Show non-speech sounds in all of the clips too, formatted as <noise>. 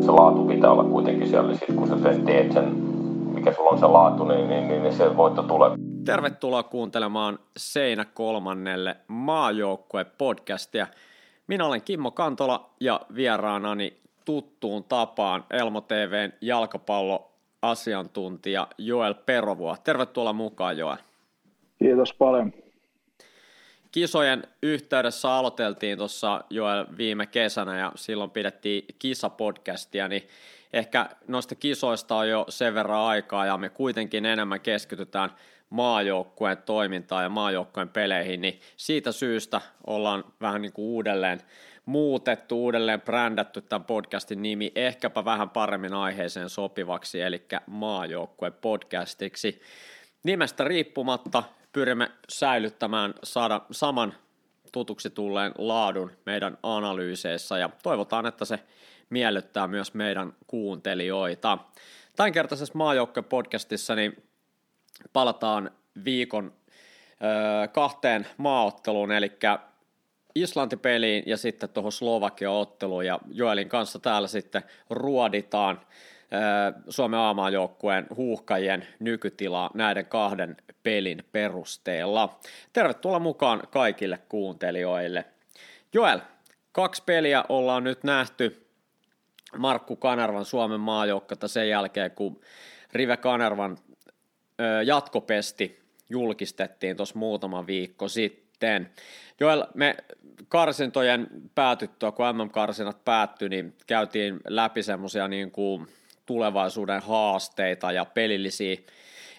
se laatu pitää olla kuitenkin siellä, sit kun sä teet sen, mikä sulla on se laatu, niin, niin, niin, niin se voitto tulee. Tervetuloa kuuntelemaan Seinä kolmannelle maajoukkue-podcastia. Minä olen Kimmo Kantola ja vieraanani tuttuun tapaan Elmo TVn jalkapalloasiantuntija Joel Perovua. Tervetuloa mukaan Joel. Kiitos paljon. Kisojen yhteydessä aloiteltiin tuossa Joel viime kesänä ja silloin pidettiin kisapodcastia, niin ehkä noista kisoista on jo sen verran aikaa ja me kuitenkin enemmän keskitytään maajoukkueen toimintaan ja maajoukkueen peleihin, niin siitä syystä ollaan vähän niin kuin uudelleen muutettu, uudelleen brändätty tämän podcastin nimi ehkäpä vähän paremmin aiheeseen sopivaksi, eli maajoukkueen podcastiksi. Nimestä riippumatta pyrimme säilyttämään, saada saman tutuksi tulleen laadun meidän analyyseissa ja toivotaan, että se miellyttää myös meidän kuuntelijoita. Tämänkertaisessa maajoukko-podcastissa niin palataan viikon ö, kahteen maaotteluun, eli Islanti-peliin ja sitten tuohon Slovakia-otteluun, ja Joelin kanssa täällä sitten ruoditaan Suomen aamaajoukkueen huuhkajien nykytilaa näiden kahden pelin perusteella. Tervetuloa mukaan kaikille kuuntelijoille. Joel, kaksi peliä ollaan nyt nähty Markku Kanervan Suomen maajoukkoita sen jälkeen, kun Rive Kanervan jatkopesti julkistettiin tuossa muutama viikko sitten. Joel, me karsintojen päätyttyä, kun MM-karsinat päättyi, niin käytiin läpi semmoisia niin kuin tulevaisuuden haasteita ja pelillisiä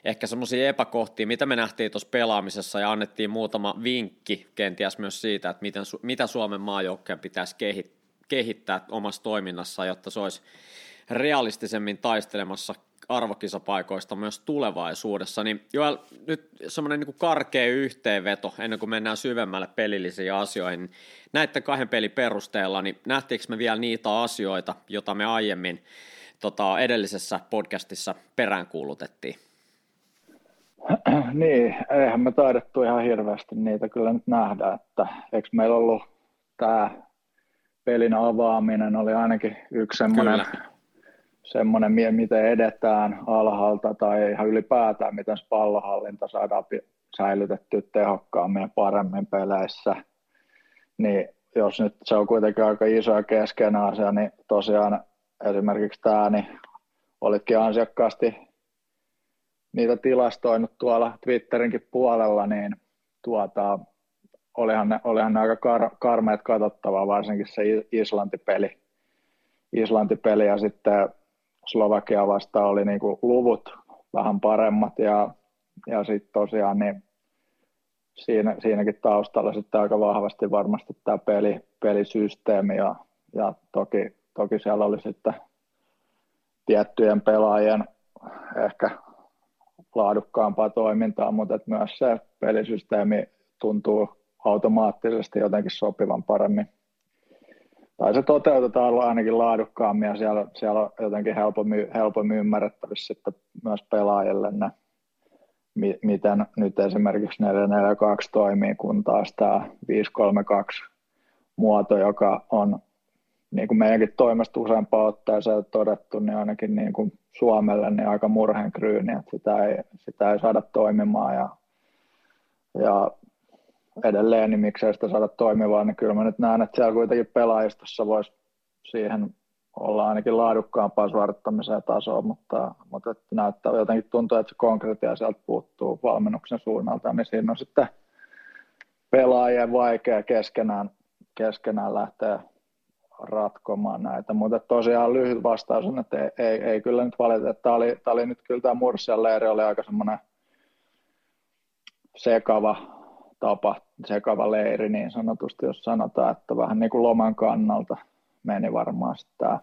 ehkä semmoisia epäkohtia, mitä me nähtiin tuossa pelaamisessa ja annettiin muutama vinkki kenties myös siitä, että miten, mitä Suomen maajoukkojen pitäisi kehittää omassa toiminnassaan, jotta se olisi realistisemmin taistelemassa arvokisapaikoista myös tulevaisuudessa. Niin Joel, nyt semmoinen niin karkea yhteenveto ennen kuin mennään syvemmälle pelillisiin asioihin. Niin näiden kahden pelin perusteella, niin nähtiinkö me vielä niitä asioita, joita me aiemmin tota, edellisessä podcastissa peräänkuulutettiin? niin, eihän me taidettu ihan hirveästi niitä kyllä nyt nähdä, että eikö meillä ollut tämä pelin avaaminen oli ainakin yksi semmoinen, semmoinen miten edetään alhaalta tai ihan ylipäätään, miten pallohallinta saadaan säilytettyä tehokkaammin ja paremmin peleissä. Niin jos nyt se on kuitenkin aika iso ja keskeinen asia, niin tosiaan esimerkiksi tämä, niin olitkin ansiokkaasti niitä tilastoinut tuolla Twitterinkin puolella, niin tuota, olihan ne, olihan ne aika kar, karmeet katsottavaa, varsinkin se Islanti-peli. Islanti-peli ja sitten Slovakia vasta oli niinku luvut vähän paremmat ja, ja sitten tosiaan niin siinä, siinäkin taustalla sitten aika vahvasti varmasti tämä peli, pelisysteemi ja, ja toki Toki siellä oli sitten tiettyjen pelaajien ehkä laadukkaampaa toimintaa, mutta että myös se pelisysteemi tuntuu automaattisesti jotenkin sopivan paremmin. Tai se toteutetaan ainakin laadukkaammin ja siellä, siellä on jotenkin helpommin, helpommin ymmärrettävissä sitten myös pelaajille ne, miten nyt esimerkiksi 4-4-2 toimii, kun taas tämä 5-3-2 muoto, joka on niin kuin meidänkin toimesta useampaan otteeseen todettu, niin ainakin niin kuin Suomelle niin aika murhenkryyni, että sitä ei, sitä ei saada toimimaan ja, ja edelleen, niin miksei sitä saada toimimaan, niin kyllä mä nyt näen, että siellä kuitenkin pelaajistossa voisi siihen olla ainakin laadukkaampaa suorittamiseen tasoa, mutta, mutta että näyttää jotenkin tuntuu, että se konkretia sieltä puuttuu valmennuksen suunnalta, niin siinä on sitten pelaajien vaikea keskenään, keskenään lähteä ratkomaan näitä, mutta tosiaan lyhyt vastaus on, että ei, ei, ei kyllä nyt valita. Tämä oli, tämä oli nyt kyllä tämä Mursian leiri oli aika semmoinen sekava tapa, sekava leiri niin sanotusti, jos sanotaan, että vähän niin kuin loman kannalta meni varmaan tämä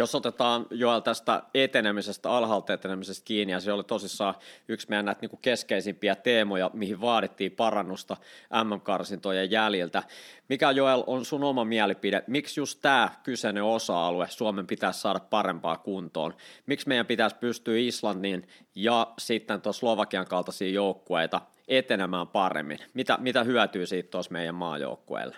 jos otetaan Joel tästä etenemisestä, alhaalta etenemisestä kiinni, ja se oli tosissaan yksi meidän näitä niin keskeisimpiä teemoja, mihin vaadittiin parannusta MM-karsintojen jäljiltä. Mikä Joel on sun oma mielipide? Miksi just tämä kyseinen osa-alue Suomen pitäisi saada parempaa kuntoon? Miksi meidän pitäisi pystyä Islannin ja sitten tuon Slovakian kaltaisia joukkueita etenemään paremmin? Mitä, mitä hyötyy siitä tuossa meidän maajoukkueelle?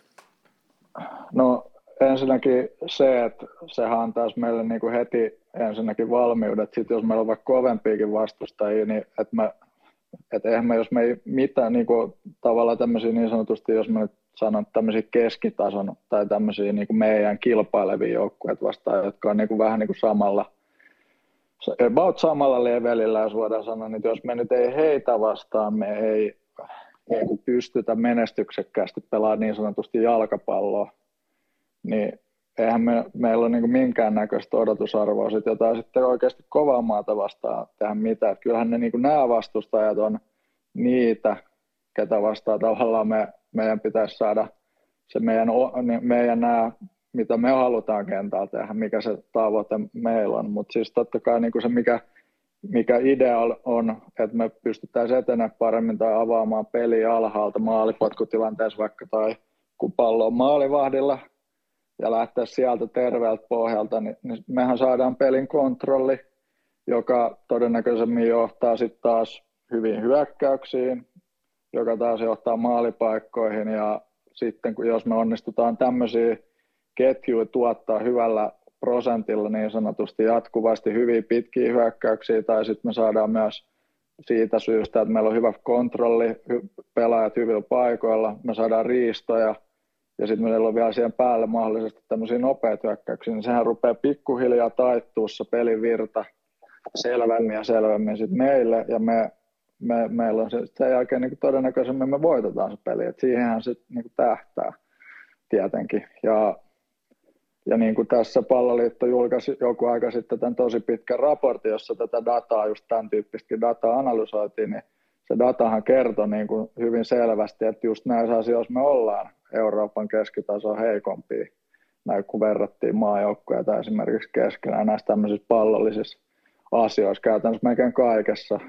No ensinnäkin se, että sehän antaisi meille niin kuin heti ensinnäkin valmiudet, sitten jos meillä on vaikka kovempiakin vastustajia, niin että me, että eihän me, jos me ei mitään niin kuin, tavallaan tämmöisiä niin sanotusti, jos mä nyt sanon tämmöisiä keskitason tai tämmöisiä niin kuin meidän kilpailevia joukkueet vastaan, jotka on niin kuin vähän niin kuin samalla, about samalla levelillä, jos voidaan sanoa, niin jos me nyt ei heitä vastaan, me ei niin kuin pystytä menestyksekkäästi pelaamaan niin sanotusti jalkapalloa, niin eihän me, meillä ole niin minkäännäköistä odotusarvoa sit jotain sitten oikeasti kovaa maata vastaan tehdä mitään. kyllähän ne niin nämä vastustajat on niitä, ketä vastaan tavallaan me, meidän pitäisi saada se meidän, meidän nämä, mitä me halutaan kentällä tehdä, mikä se tavoite meillä on. Mutta siis totta kai niin se, mikä, mikä idea on, että me pystyttäisiin etenemään paremmin tai avaamaan peliä alhaalta maalipotkutilanteessa vaikka tai kun pallo on maalivahdilla ja lähteä sieltä terveeltä pohjalta, niin, niin mehän saadaan pelin kontrolli, joka todennäköisemmin johtaa sitten taas hyvin hyökkäyksiin, joka taas johtaa maalipaikkoihin ja sitten kun jos me onnistutaan tämmöisiä ketjuja tuottaa hyvällä prosentilla niin sanotusti jatkuvasti hyvin pitkiä hyökkäyksiä tai sitten me saadaan myös siitä syystä, että meillä on hyvä kontrolli, pelaajat hyvillä paikoilla, me saadaan riistoja – ja sitten meillä on vielä siihen päälle mahdollisesti tämmöisiä nopeita hyökkäyksiä, niin sehän rupeaa pikkuhiljaa taittuussa pelivirta selvemmin ja selvemmin sitten meille, ja me, me, meillä on se, sen jälkeen niin todennäköisemmin me voitetaan se peli, että siihenhän se niin tähtää tietenkin. Ja, ja niin kuin tässä Palloliitto julkaisi joku aika sitten tämän tosi pitkän raportin, jossa tätä dataa, just tämän tyyppistä dataa analysoitiin, niin se datahan kertoi niin kuin hyvin selvästi, että just näissä asioissa me ollaan Euroopan keskitaso heikompi, näin kun verrattiin maajoukkoja tai esimerkiksi keskenään näissä tämmöisissä pallollisissa asioissa. Käytännössä melkein kaikessa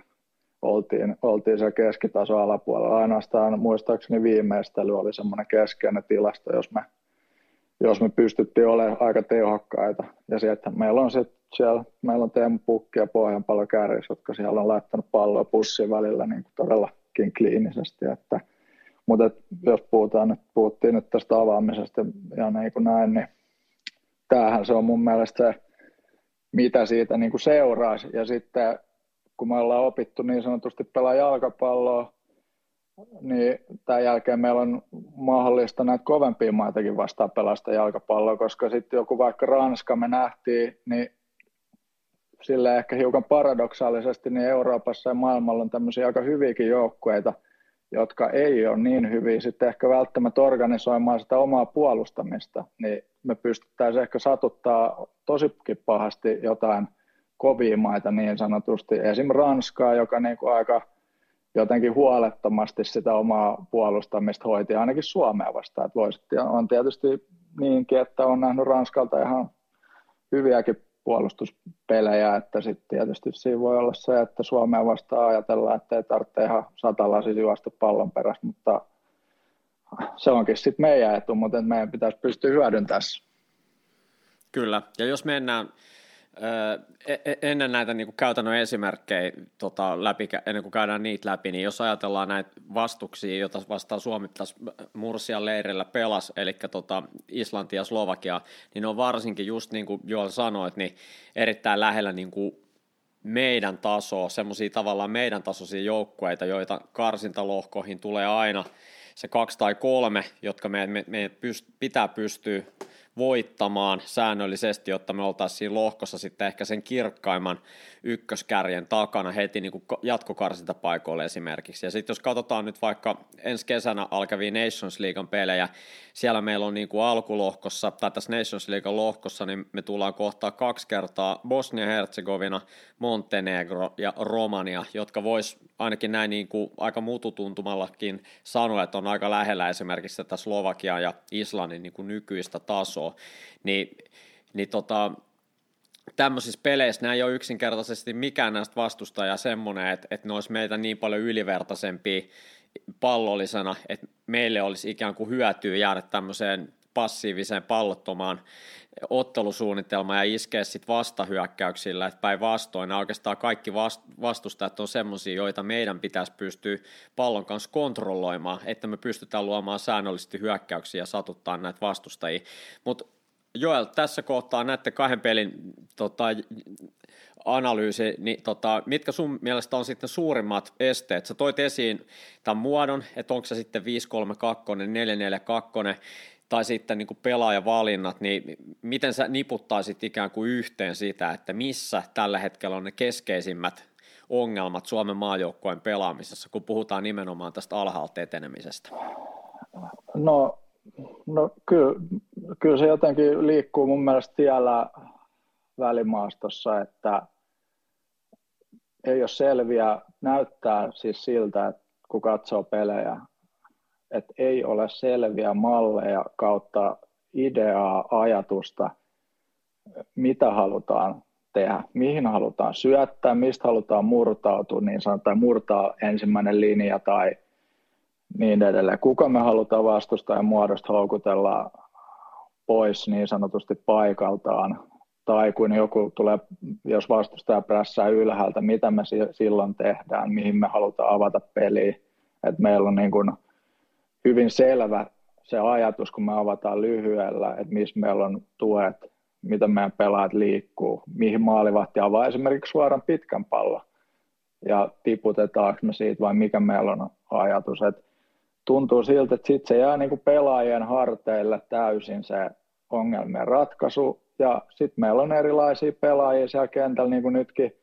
oltiin, oltiin se keskitaso alapuolella. Ainoastaan muistaakseni viimeistely oli semmoinen keskeinen tilasto, jos me, jos me pystyttiin olemaan aika tehokkaita. Ja sieltä meillä on sitten siellä, meillä on Teemu Pukki ja Pohjanpallo kärjessä, jotka siellä on laittanut palloa pussin välillä niin kuin todellakin kliinisesti, että – mutta jos puhutaan nyt, puhuttiin nyt tästä avaamisesta ja niin kuin näin, niin tämähän se on mun mielestä se, mitä siitä niin kuin seuraisi. Ja sitten kun me ollaan opittu niin sanotusti pelaa jalkapalloa, niin tämän jälkeen meillä on mahdollista näitä kovempia maitakin vastaan pelasta jalkapalloa, koska sitten joku vaikka Ranska me nähtiin, niin sille ehkä hiukan paradoksaalisesti niin Euroopassa ja maailmalla on tämmöisiä aika hyviäkin joukkueita – jotka ei ole niin hyviä sitten ehkä välttämättä organisoimaan sitä omaa puolustamista, niin me pystyttäisiin ehkä satuttaa tosikin pahasti jotain kovia maita niin sanotusti. Esim. Ranskaa, joka niin kuin aika jotenkin huolettomasti sitä omaa puolustamista hoiti ainakin Suomea vastaan. Että on tietysti niinkin, että on nähnyt Ranskalta ihan hyviäkin puolustuspelejä, että sitten tietysti siinä voi olla se, että Suomea vastaan ajatellaan, että ei tarvitse ihan satalaisin juosta pallon perässä, mutta se onkin sitten meidän etu, mutta meidän pitäisi pystyä hyödyntämään Kyllä, ja jos mennään ennen näitä niin kuin käytännön esimerkkejä tota, läpi, ennen kuin käydään niitä läpi, niin jos ajatellaan näitä vastuksia, joita vastaan Suomi tässä Mursian leirillä pelas, eli tota, Islanti ja Slovakia, niin ne on varsinkin just niin kuin Joel sanoit, niin erittäin lähellä niin kuin meidän tasoa, semmoisia tavallaan meidän tasoisia joukkueita, joita karsintalohkoihin tulee aina se kaksi tai kolme, jotka meidän me, me pyst, pitää pystyä voittamaan säännöllisesti, jotta me oltaisiin siinä lohkossa sitten ehkä sen kirkkaimman ykköskärjen takana heti niin kuin jatkokarsintapaikoille esimerkiksi. Ja sitten jos katsotaan nyt vaikka ensi kesänä alkavia Nations Leaguean pelejä, siellä meillä on niin kuin alkulohkossa, tai tässä Nations Leaguean lohkossa, niin me tullaan kohtaa kaksi kertaa Bosnia-Herzegovina, Montenegro ja Romania, jotka vois ainakin näin niin kuin aika mututuntumallakin sanoa, että on aika lähellä esimerkiksi tätä Slovakia ja Islannin niin kuin nykyistä tasoa, niin, niin tota, tämmöisissä peleissä nämä ei ole yksinkertaisesti mikään näistä vastustajia semmoinen, että, että ne olisi meitä niin paljon ylivertaisempia pallollisena, että meille olisi ikään kuin hyötyä jäädä tämmöiseen passiiviseen pallottomaan ottelusuunnitelmaan ja iskeä sitten vastahyökkäyksillä, että päinvastoin oikeastaan kaikki vastustajat on semmoisia, joita meidän pitäisi pystyä pallon kanssa kontrolloimaan, että me pystytään luomaan säännöllisesti hyökkäyksiä ja satuttaa näitä vastustajia. Mutta Joel, tässä kohtaa näette kahden pelin tota, analyysi, niin tota, mitkä sun mielestä on sitten suurimmat esteet? Sä toit esiin tämän muodon, että onko se sitten 532, 442 tai sitten niin pelaajavalinnat, niin miten sä niputtaisit ikään kuin yhteen sitä, että missä tällä hetkellä on ne keskeisimmät ongelmat Suomen maajoukkojen pelaamisessa, kun puhutaan nimenomaan tästä alhaalta etenemisestä? No, no kyllä, kyllä se jotenkin liikkuu mun mielestä siellä välimaastossa, että ei ole selviä, näyttää siis siltä, että kun katsoo pelejä, että ei ole selviä malleja kautta ideaa, ajatusta, mitä halutaan tehdä, mihin halutaan syöttää, mistä halutaan murtautua, niin sanotaan murtaa ensimmäinen linja tai niin edelleen. Kuka me halutaan vastustaa ja muodosta houkutella pois niin sanotusti paikaltaan, tai kun joku tulee, jos vastustaja prässää ylhäältä, mitä me silloin tehdään, mihin me halutaan avata peliä. Et meillä on niin kuin hyvin selvä se ajatus, kun me avataan lyhyellä, että missä meillä on tuet, mitä meidän pelaajat liikkuu, mihin maalivahti avaa esimerkiksi suoran pitkän pallon ja tiputetaanko me siitä vai mikä meillä on ajatus. Et tuntuu siltä, että sitten se jää niinku pelaajien harteille täysin se ongelmien ratkaisu ja sitten meillä on erilaisia pelaajia siellä kentällä, niin kuin nytkin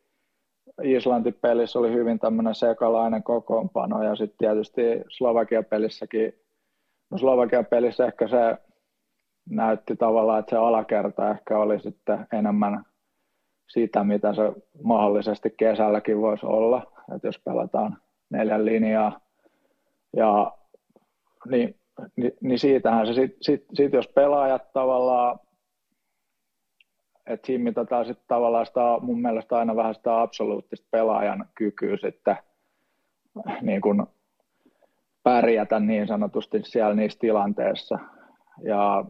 Islanti-pelissä oli hyvin tämmöinen sekalainen kokoonpano ja sitten tietysti Slovakia-pelissäkin, no Slovakia-pelissä ehkä se näytti tavallaan, että se alakerta ehkä oli sitten enemmän sitä, mitä se mahdollisesti kesälläkin voisi olla, että jos pelataan neljän linjaa. Ja niin, niin, niin siitähän se sitten, sit, sit jos pelaajat tavallaan että siinä mitataan sitten tavallaan sitä, mun mielestä aina vähän sitä absoluuttista pelaajan kykyä sitten <laughs> niin kuin pärjätä niin sanotusti siellä niissä tilanteissa. Ja,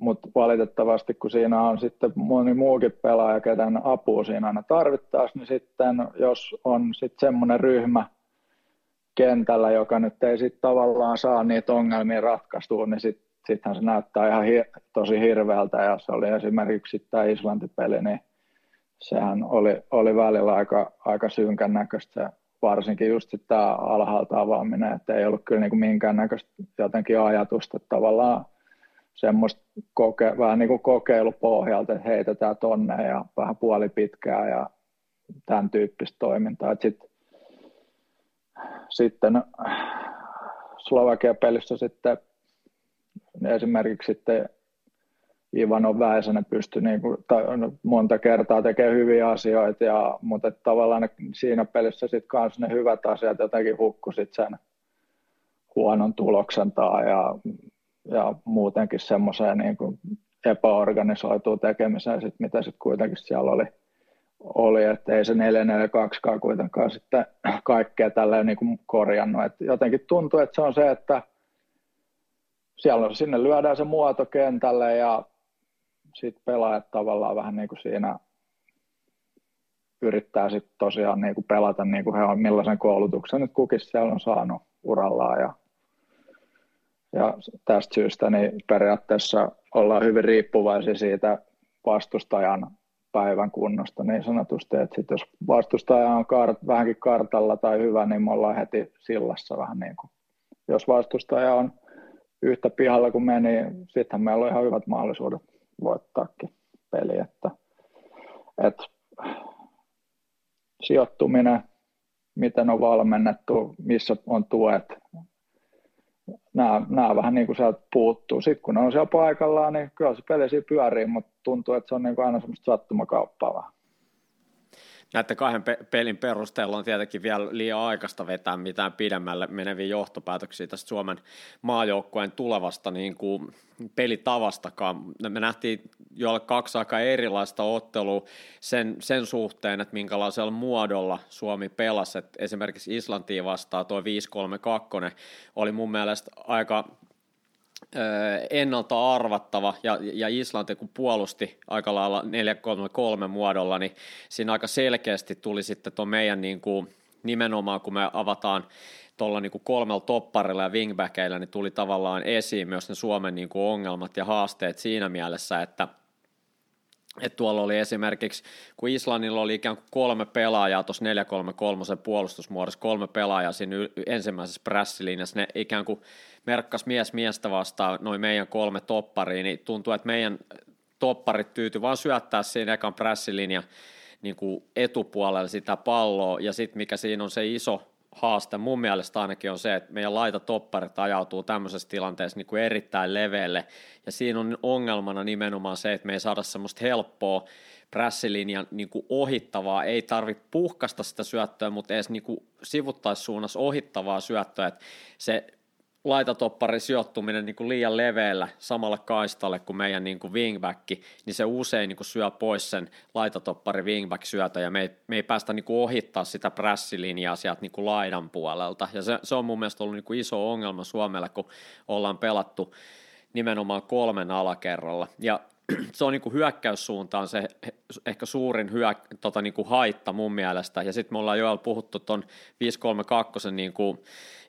mutta valitettavasti, kun siinä on sitten moni muukin pelaaja, kenen apua siinä aina tarvittaisiin, niin sitten jos on sitten semmoinen ryhmä kentällä, joka nyt ei sitten tavallaan saa niitä ongelmia ratkaistua, niin sitten sittenhän se näyttää ihan hi- tosi hirveältä ja se oli esimerkiksi tämä Islanti-peli, niin sehän oli, oli välillä aika, aika synkän näköistä varsinkin just tämä alhaalta avaaminen, että ei ollut kyllä niin minkäännäköistä jotenkin ajatusta, tavallaan semmoista koke, vähän niin kuin kokeilupohjalta, että heitetään tonne ja vähän puoli pitkää ja tämän tyyppistä toimintaa. Sit, sitten Slovakia-pelissä sitten esimerkiksi sitten Ivano Väisänen pystyi niin kuin, no, monta kertaa tekemään hyviä asioita, ja, mutta tavallaan siinä pelissä sitten kanssa ne hyvät asiat jotenkin hukku sit sen huonon tuloksen tai ja, ja muutenkin semmoiseen niin kuin epäorganisoituun tekemiseen, sit, mitä sitten kuitenkin siellä oli, oli että ei se 442 kuitenkaan sitten kaikkea tälleen niin korjannut. Et jotenkin tuntuu, että se on se, että siellä on, sinne lyödään se muoto kentälle ja sitten pelaajat tavallaan vähän niin kuin siinä yrittää sitten tosiaan niin kuin pelata niin kuin he on, millaisen koulutuksen nyt kukin siellä on saanut urallaan ja, ja tästä syystä niin periaatteessa ollaan hyvin riippuvaisia siitä vastustajan päivän kunnosta niin sanotusti, että sit jos vastustaja on kart, vähänkin kartalla tai hyvä, niin me ollaan heti sillassa vähän niin kuin. Jos vastustaja on yhtä pihalla kuin meni, niin sittenhän meillä on ihan hyvät mahdollisuudet voittaakin peli. Että, että sijoittuminen, miten on valmennettu, missä on tuet, nämä, nämä vähän niin kuin sieltä puuttuu. Sitten kun ne on siellä paikallaan, niin kyllä se peli siinä pyörii, mutta tuntuu, että se on niin kuin aina semmoista sattumakauppaa vähän näiden kahden pe- pelin perusteella on tietenkin vielä liian aikaista vetää mitään pidemmälle meneviä johtopäätöksiä tästä Suomen maajoukkueen tulevasta niin kuin pelitavastakaan. Me nähtiin jo kaksi aika erilaista ottelua sen, sen suhteen, että minkälaisella muodolla Suomi pelasi. Et esimerkiksi Islantiin vastaan tuo 5-3-2 oli mun mielestä aika ennalta arvattava, ja, ja Islanti kun puolusti aika lailla 4-3-3 muodolla, niin siinä aika selkeästi tuli sitten tuo meidän niin kuin, nimenomaan, kun me avataan tuolla niin kolmella topparilla ja wingbackeilla niin tuli tavallaan esiin myös ne Suomen niin kuin ongelmat ja haasteet siinä mielessä, että – että tuolla oli esimerkiksi, kun Islannilla oli ikään kuin kolme pelaajaa tuossa 4-3-3 puolustusmuodossa, kolme pelaajaa siinä ensimmäisessä prässilinjassa, ne ikään kuin merkkas mies miestä vastaan noin meidän kolme toppariin, niin tuntuu, että meidän topparit tyytyi vaan syöttää siinä ekan prässilinja niin kuin etupuolelle sitä palloa, ja sitten mikä siinä on se iso haaste mun mielestä ainakin on se, että meidän laitatopparit ajautuu tämmöisessä tilanteessa niin kuin erittäin leveelle, ja siinä on ongelmana nimenomaan se, että me ei saada semmoista helppoa prässilinjan niin kuin ohittavaa, ei tarvitse puhkasta sitä syöttöä, mutta edes niin kuin sivuttaissuunnassa ohittavaa syöttöä, että se laitatoppari sijoittuminen niin kuin liian leveällä samalla kaistalle kuin meidän niin kuin wingback, niin se usein niin kuin syö pois sen laitatoppari wingback syötä ja me ei, me ei päästä niin kuin ohittaa sitä prässilinjaa sieltä niin kuin laidan puolelta. Ja se, se on mun mielestä ollut niin kuin iso ongelma Suomelle, kun ollaan pelattu nimenomaan kolmen alakerralla. Ja <clears throat> se on niin kuin hyökkäyssuuntaan se ehkä suurin hyö, tota kuin haitta mun mielestä. Ja sitten me ollaan jo puhuttu tuon 532 niin kuin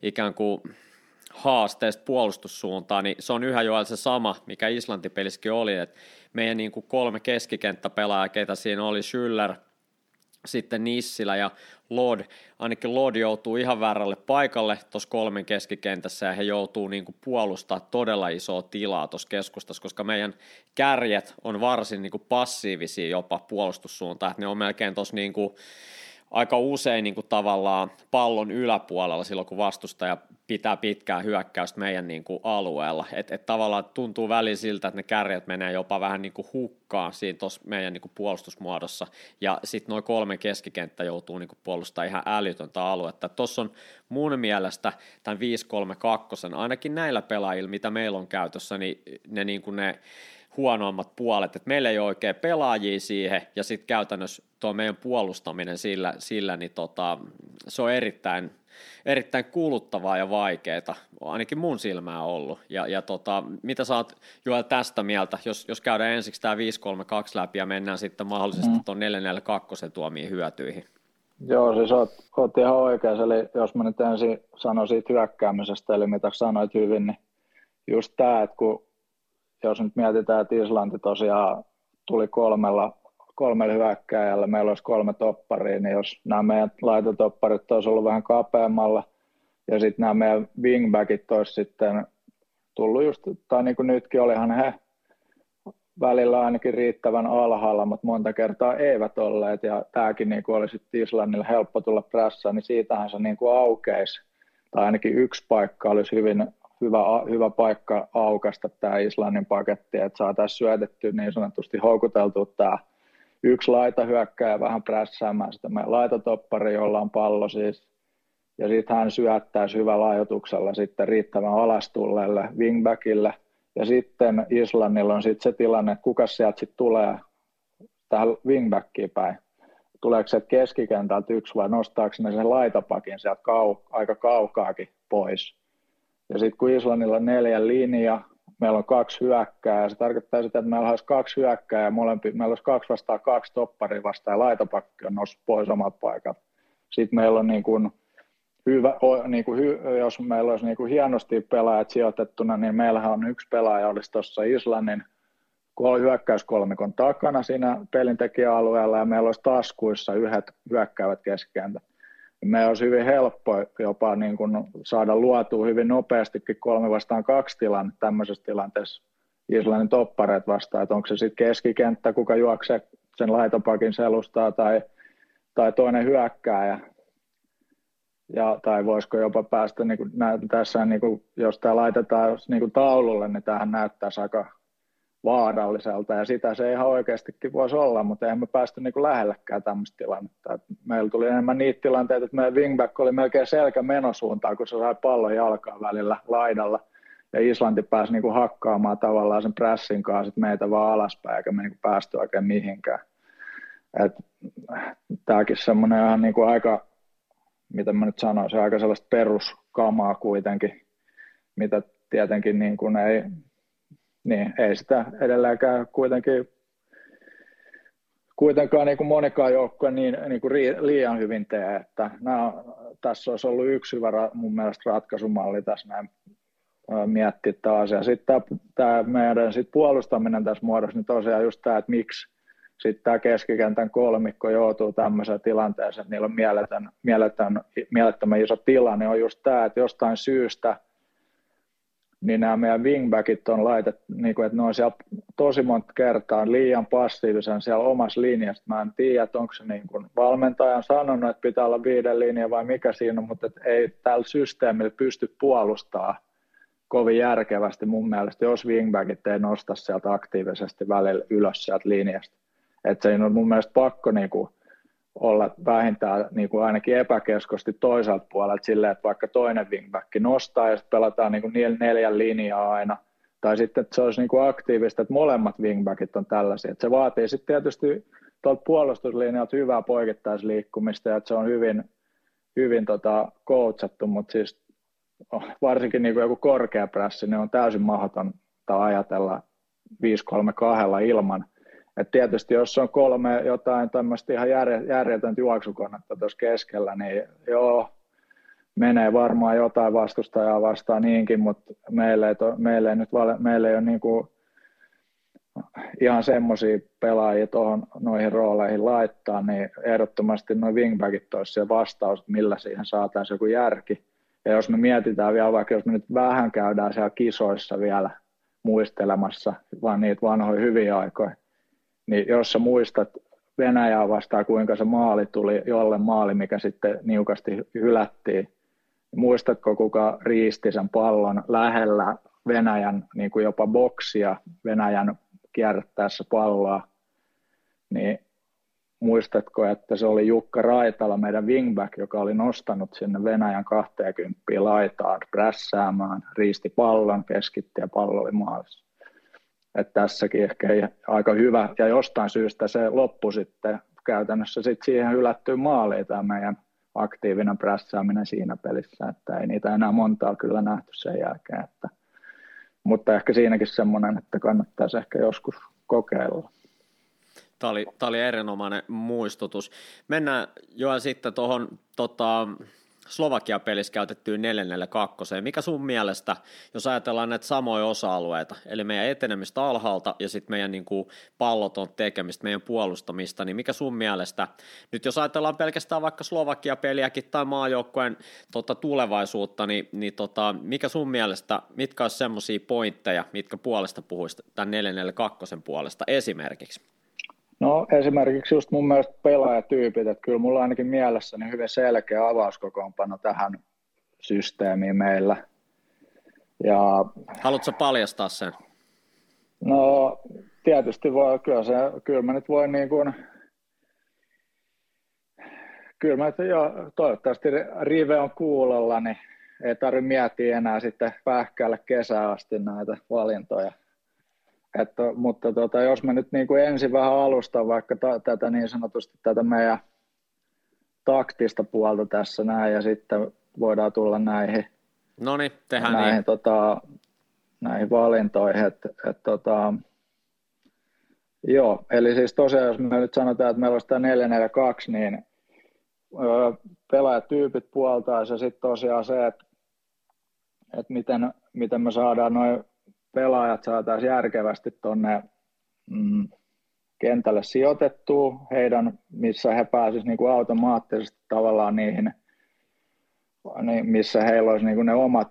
ikään kuin haasteesta puolustussuuntaan, niin se on yhä jo se sama, mikä Islanti-pelissäkin oli, että meidän niin kuin kolme keskikenttäpelaajaa, keitä siinä oli Schüller, sitten Nissilä ja Lod, ainakin Lod joutuu ihan väärälle paikalle tuossa kolmen keskikentässä ja he joutuu niin kuin puolustaa todella isoa tilaa tuossa keskustassa, koska meidän kärjet on varsin niin kuin passiivisia jopa puolustussuuntaan, että ne on melkein tuossa niin kuin aika usein niin kuin tavallaan pallon yläpuolella silloin, kun vastustaja pitää pitkää hyökkäystä meidän niin kuin alueella. Et, et tavallaan tuntuu väliin siltä, että ne kärjet menee jopa vähän niin kuin hukkaan siinä tuossa meidän niin kuin puolustusmuodossa, ja sitten noin kolme keskikenttä joutuu niin kuin puolustamaan ihan älytöntä aluetta. Tuossa on mun mielestä tämän 5-3-2, ainakin näillä pelaajilla, mitä meillä on käytössä, niin ne, niin kuin ne huonoimmat puolet, että meillä ei ole oikein pelaajia siihen, ja sitten käytännössä tuo meidän puolustaminen sillä, sillä niin tota, se on erittäin, erittäin kuluttavaa ja vaikeaa, ainakin mun silmää ollut. Ja, ja tota, mitä sä oot Joel tästä mieltä, jos, jos käydään ensiksi tämä 532 läpi ja mennään sitten mahdollisesti mm. tuon 442 tuomiin hyötyihin? Joo, siis oot, oot ihan oikeassa, eli jos mä nyt ensin sanon siitä hyökkäämisestä, eli mitä sanoit hyvin, niin just tämä, että kun jos nyt mietitään, että Islanti tosiaan tuli kolmella, kolmella hyökkääjällä, meillä olisi kolme topparia, niin jos nämä meidän laitotopparit olisi ollut vähän kapeammalla, ja sitten nämä meidän wingbackit olisi sitten tullut just, tai niin kuin nytkin olihan he välillä ainakin riittävän alhaalla, mutta monta kertaa eivät olleet, ja tämäkin niin kuin oli sitten Islannilla helppo tulla prässään, niin siitähän se niin kuin aukeisi, tai ainakin yksi paikka olisi hyvin hyvä, hyvä paikka aukasta tämä Islannin paketti, että saataisiin syötetty niin sanotusti houkuteltu tämä yksi laita hyökkää vähän prässäämään sitä meidän laitatoppari, jolla on pallo siis, ja sitten hän syöttäisi hyvällä ajotuksella sitten riittävän alastulleelle wingbackille, ja sitten Islannilla on sitten se tilanne, että kuka sieltä sitten tulee tähän wingbackiin päin. Tuleeko se keskikentältä yksi vai nostaako ne sen laitapakin sieltä kau, aika kaukaakin pois ja sitten kun Islannilla on neljä linja, meillä on kaksi hyökkää, ja se tarkoittaa sitä, että meillä olisi kaksi hyökkää, ja molempi, meillä olisi kaksi vastaan kaksi topparia vastaan, ja laitapakki on noussut pois omat paikat. Sitten meillä on niin kuin hyvä, niin kuin hy, jos meillä olisi niin kuin hienosti pelaajat sijoitettuna, niin meillähän on yksi pelaaja olisi tuossa Islannin hyökkäyskolmikon takana siinä pelintekijäalueella, ja meillä olisi taskuissa yhdet hyökkäävät keskikentät me olisi hyvin helppo jopa niin kuin saada luotua hyvin nopeastikin kolme vastaan kaksi tilanne tämmöisessä tilanteessa Islannin toppareet vastaan, että onko se sitten keskikenttä, kuka juoksee sen laitopakin selustaa tai, tai toinen hyökkääjä. Ja, tai voisiko jopa päästä, niin kuin, tässä, niin kuin, jos tämä laitetaan niin kuin taululle, niin tähän näyttäisi aika vaaralliselta ja sitä se ihan oikeastikin voisi olla, mutta eihän me päästy niin kuin lähellekään tämmöistä tilannetta. Et meillä tuli enemmän niitä tilanteita, että meidän wingback oli melkein selkä menosuuntaan, kun se sai pallon jalkaa välillä laidalla ja Islanti pääsi niin kuin hakkaamaan tavallaan sen pressin kanssa meitä vaan alaspäin eikä me niin kuin päästy oikein mihinkään. Tämäkin semmoinen ihan niin kuin aika, mitä mä nyt sanoisin, aika sellaista peruskamaa kuitenkin, mitä tietenkin niin kuin ei, niin ei sitä edelleenkään kuitenkin kuitenkaan niin kuin monikaan joukkue niin, niin kuin liian hyvin tee, että nämä, tässä olisi ollut yksi hyvä mun mielestä ratkaisumalli tässä näin miettiä tämä asia. Sitten tämä, tämä meidän sit puolustaminen tässä muodossa, niin tosiaan just tämä, että miksi sitten tämä keskikentän kolmikko joutuu tämmöiseen tilanteeseen, että niillä on mieletön, mieletön, mielettömän iso tilanne, niin on just tämä, että jostain syystä niin nämä meidän wingbackit on laitettu, niin kuin, että ne on siellä tosi monta kertaa liian passiivisen siellä omassa linjassa. Mä en tiedä, että onko se niin kuin valmentaja on sanonut, että pitää olla viiden linja vai mikä siinä on, mutta ei tällä systeemillä pysty puolustamaan kovin järkevästi mun mielestä, jos wingbackit ei nosta sieltä aktiivisesti välillä ylös sieltä linjasta. Että se on mun mielestä pakko niin kuin olla vähintään niin kuin ainakin epäkeskosti toiselta puolelta silleen, että vaikka toinen wingback nostaa ja sitten pelataan niin kuin neljän linjaa aina, tai sitten että se olisi niin kuin aktiivista, että molemmat wingbackit on tällaisia. Että se vaatii sitten tietysti tuolta puolustuslinjalta hyvää poikittaisliikkumista ja että se on hyvin, hyvin tota, coachattu, mutta siis varsinkin niin kuin joku korkea prässi, niin on täysin mahdotonta ajatella 5-3-2 ilman – et tietysti jos on kolme jotain tämmöistä ihan järjetöntä juoksukonetta tuossa keskellä, niin joo, menee varmaan jotain vastustajaa vastaan niinkin, mutta meille ei, to, meille ei nyt vale, meille ei ole niin kuin ihan semmoisia pelaajia tuohon noihin rooleihin laittaa, niin ehdottomasti noin wingbackit olisi se vastaus, millä siihen saataisiin joku järki. Ja jos me mietitään vielä, vaikka jos me nyt vähän käydään siellä kisoissa vielä muistelemassa, vaan niitä vanhoja hyviä aikoja, niin jos sä muistat Venäjää vastaan, kuinka se maali tuli, jolle maali, mikä sitten niukasti hylättiin, niin muistatko kuka riisti sen pallon lähellä Venäjän niin kuin jopa boksia Venäjän kierrättäessä palloa, niin muistatko, että se oli Jukka Raitala, meidän wingback, joka oli nostanut sinne Venäjän 20 laitaan prässäämään, riisti pallon, keskitti ja pallo oli maalissa että tässäkin ehkä ei aika hyvä, ja jostain syystä se loppu sitten käytännössä sitten siihen hylättyy maaliin tämä meidän aktiivinen prässääminen siinä pelissä, että ei niitä enää montaa kyllä nähty sen jälkeen, että, mutta ehkä siinäkin semmoinen, että kannattaisi ehkä joskus kokeilla. Tämä oli, tämä oli erinomainen muistutus. Mennään jo sitten tuohon tota, Slovakia-pelissä käytettyyn 442. Mikä sun mielestä, jos ajatellaan näitä samoja osa-alueita, eli meidän etenemistä alhaalta ja sitten meidän niin kuin palloton tekemistä, meidän puolustamista, niin mikä sun mielestä, nyt jos ajatellaan pelkästään vaikka Slovakia-peliäkin tai maajoukkojen tota, tulevaisuutta, niin, niin tota, mikä sun mielestä, mitkä olisi semmoisia pointteja, mitkä puolesta puhuisi tämän 442 puolesta esimerkiksi? No esimerkiksi just mun mielestä pelaajatyypit, että kyllä mulla ainakin mielessäni hyvin selkeä avauskokoonpano tähän systeemiin meillä. Ja, Haluatko paljastaa sen? No tietysti voi, kyllä, se, kyllä mä nyt voin niin kuin, kyllä mä jo, toivottavasti rive on kuulolla, niin ei tarvitse miettiä enää sitten pähkäällä kesään asti näitä valintoja. Että, mutta tota, jos mä nyt niin kuin ensin vähän alustan vaikka ta, tätä niin sanotusti tätä meidän taktista puolta tässä näin ja sitten voidaan tulla näihin, no niin, tehdään näihin, niin. tota, näihin valintoihin. Et, et, tota, joo, eli siis tosiaan jos me nyt sanotaan, että meillä olisi tämä 442, niin öö, pelaajatyypit puoltaa ja sitten tosiaan se, että, että miten, miten me saadaan noin pelaajat saataisiin järkevästi tuonne mm, kentälle sijoitettua, heidän, missä he pääsisivät niin kuin automaattisesti tavallaan niihin, niin missä heillä olisi niin kuin ne omat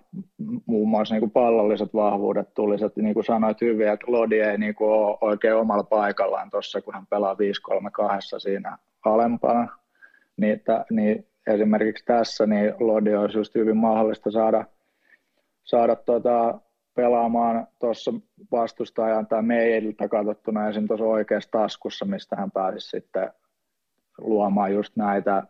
muun muassa niin kuin pallolliset vahvuudet tulisivat. Niin kuin sanoit hyvin, että Lodi ei niin kuin ole oikein omalla paikallaan tuossa, kun hän pelaa 5-3-2 siinä alempana. Niin, t- niin esimerkiksi tässä niin Lodi olisi just hyvin mahdollista saada, saada tuota, pelaamaan tuossa vastustajan tai meiltä katsottuna esim. tuossa oikeassa taskussa, mistä hän pääsisi sitten luomaan just näitä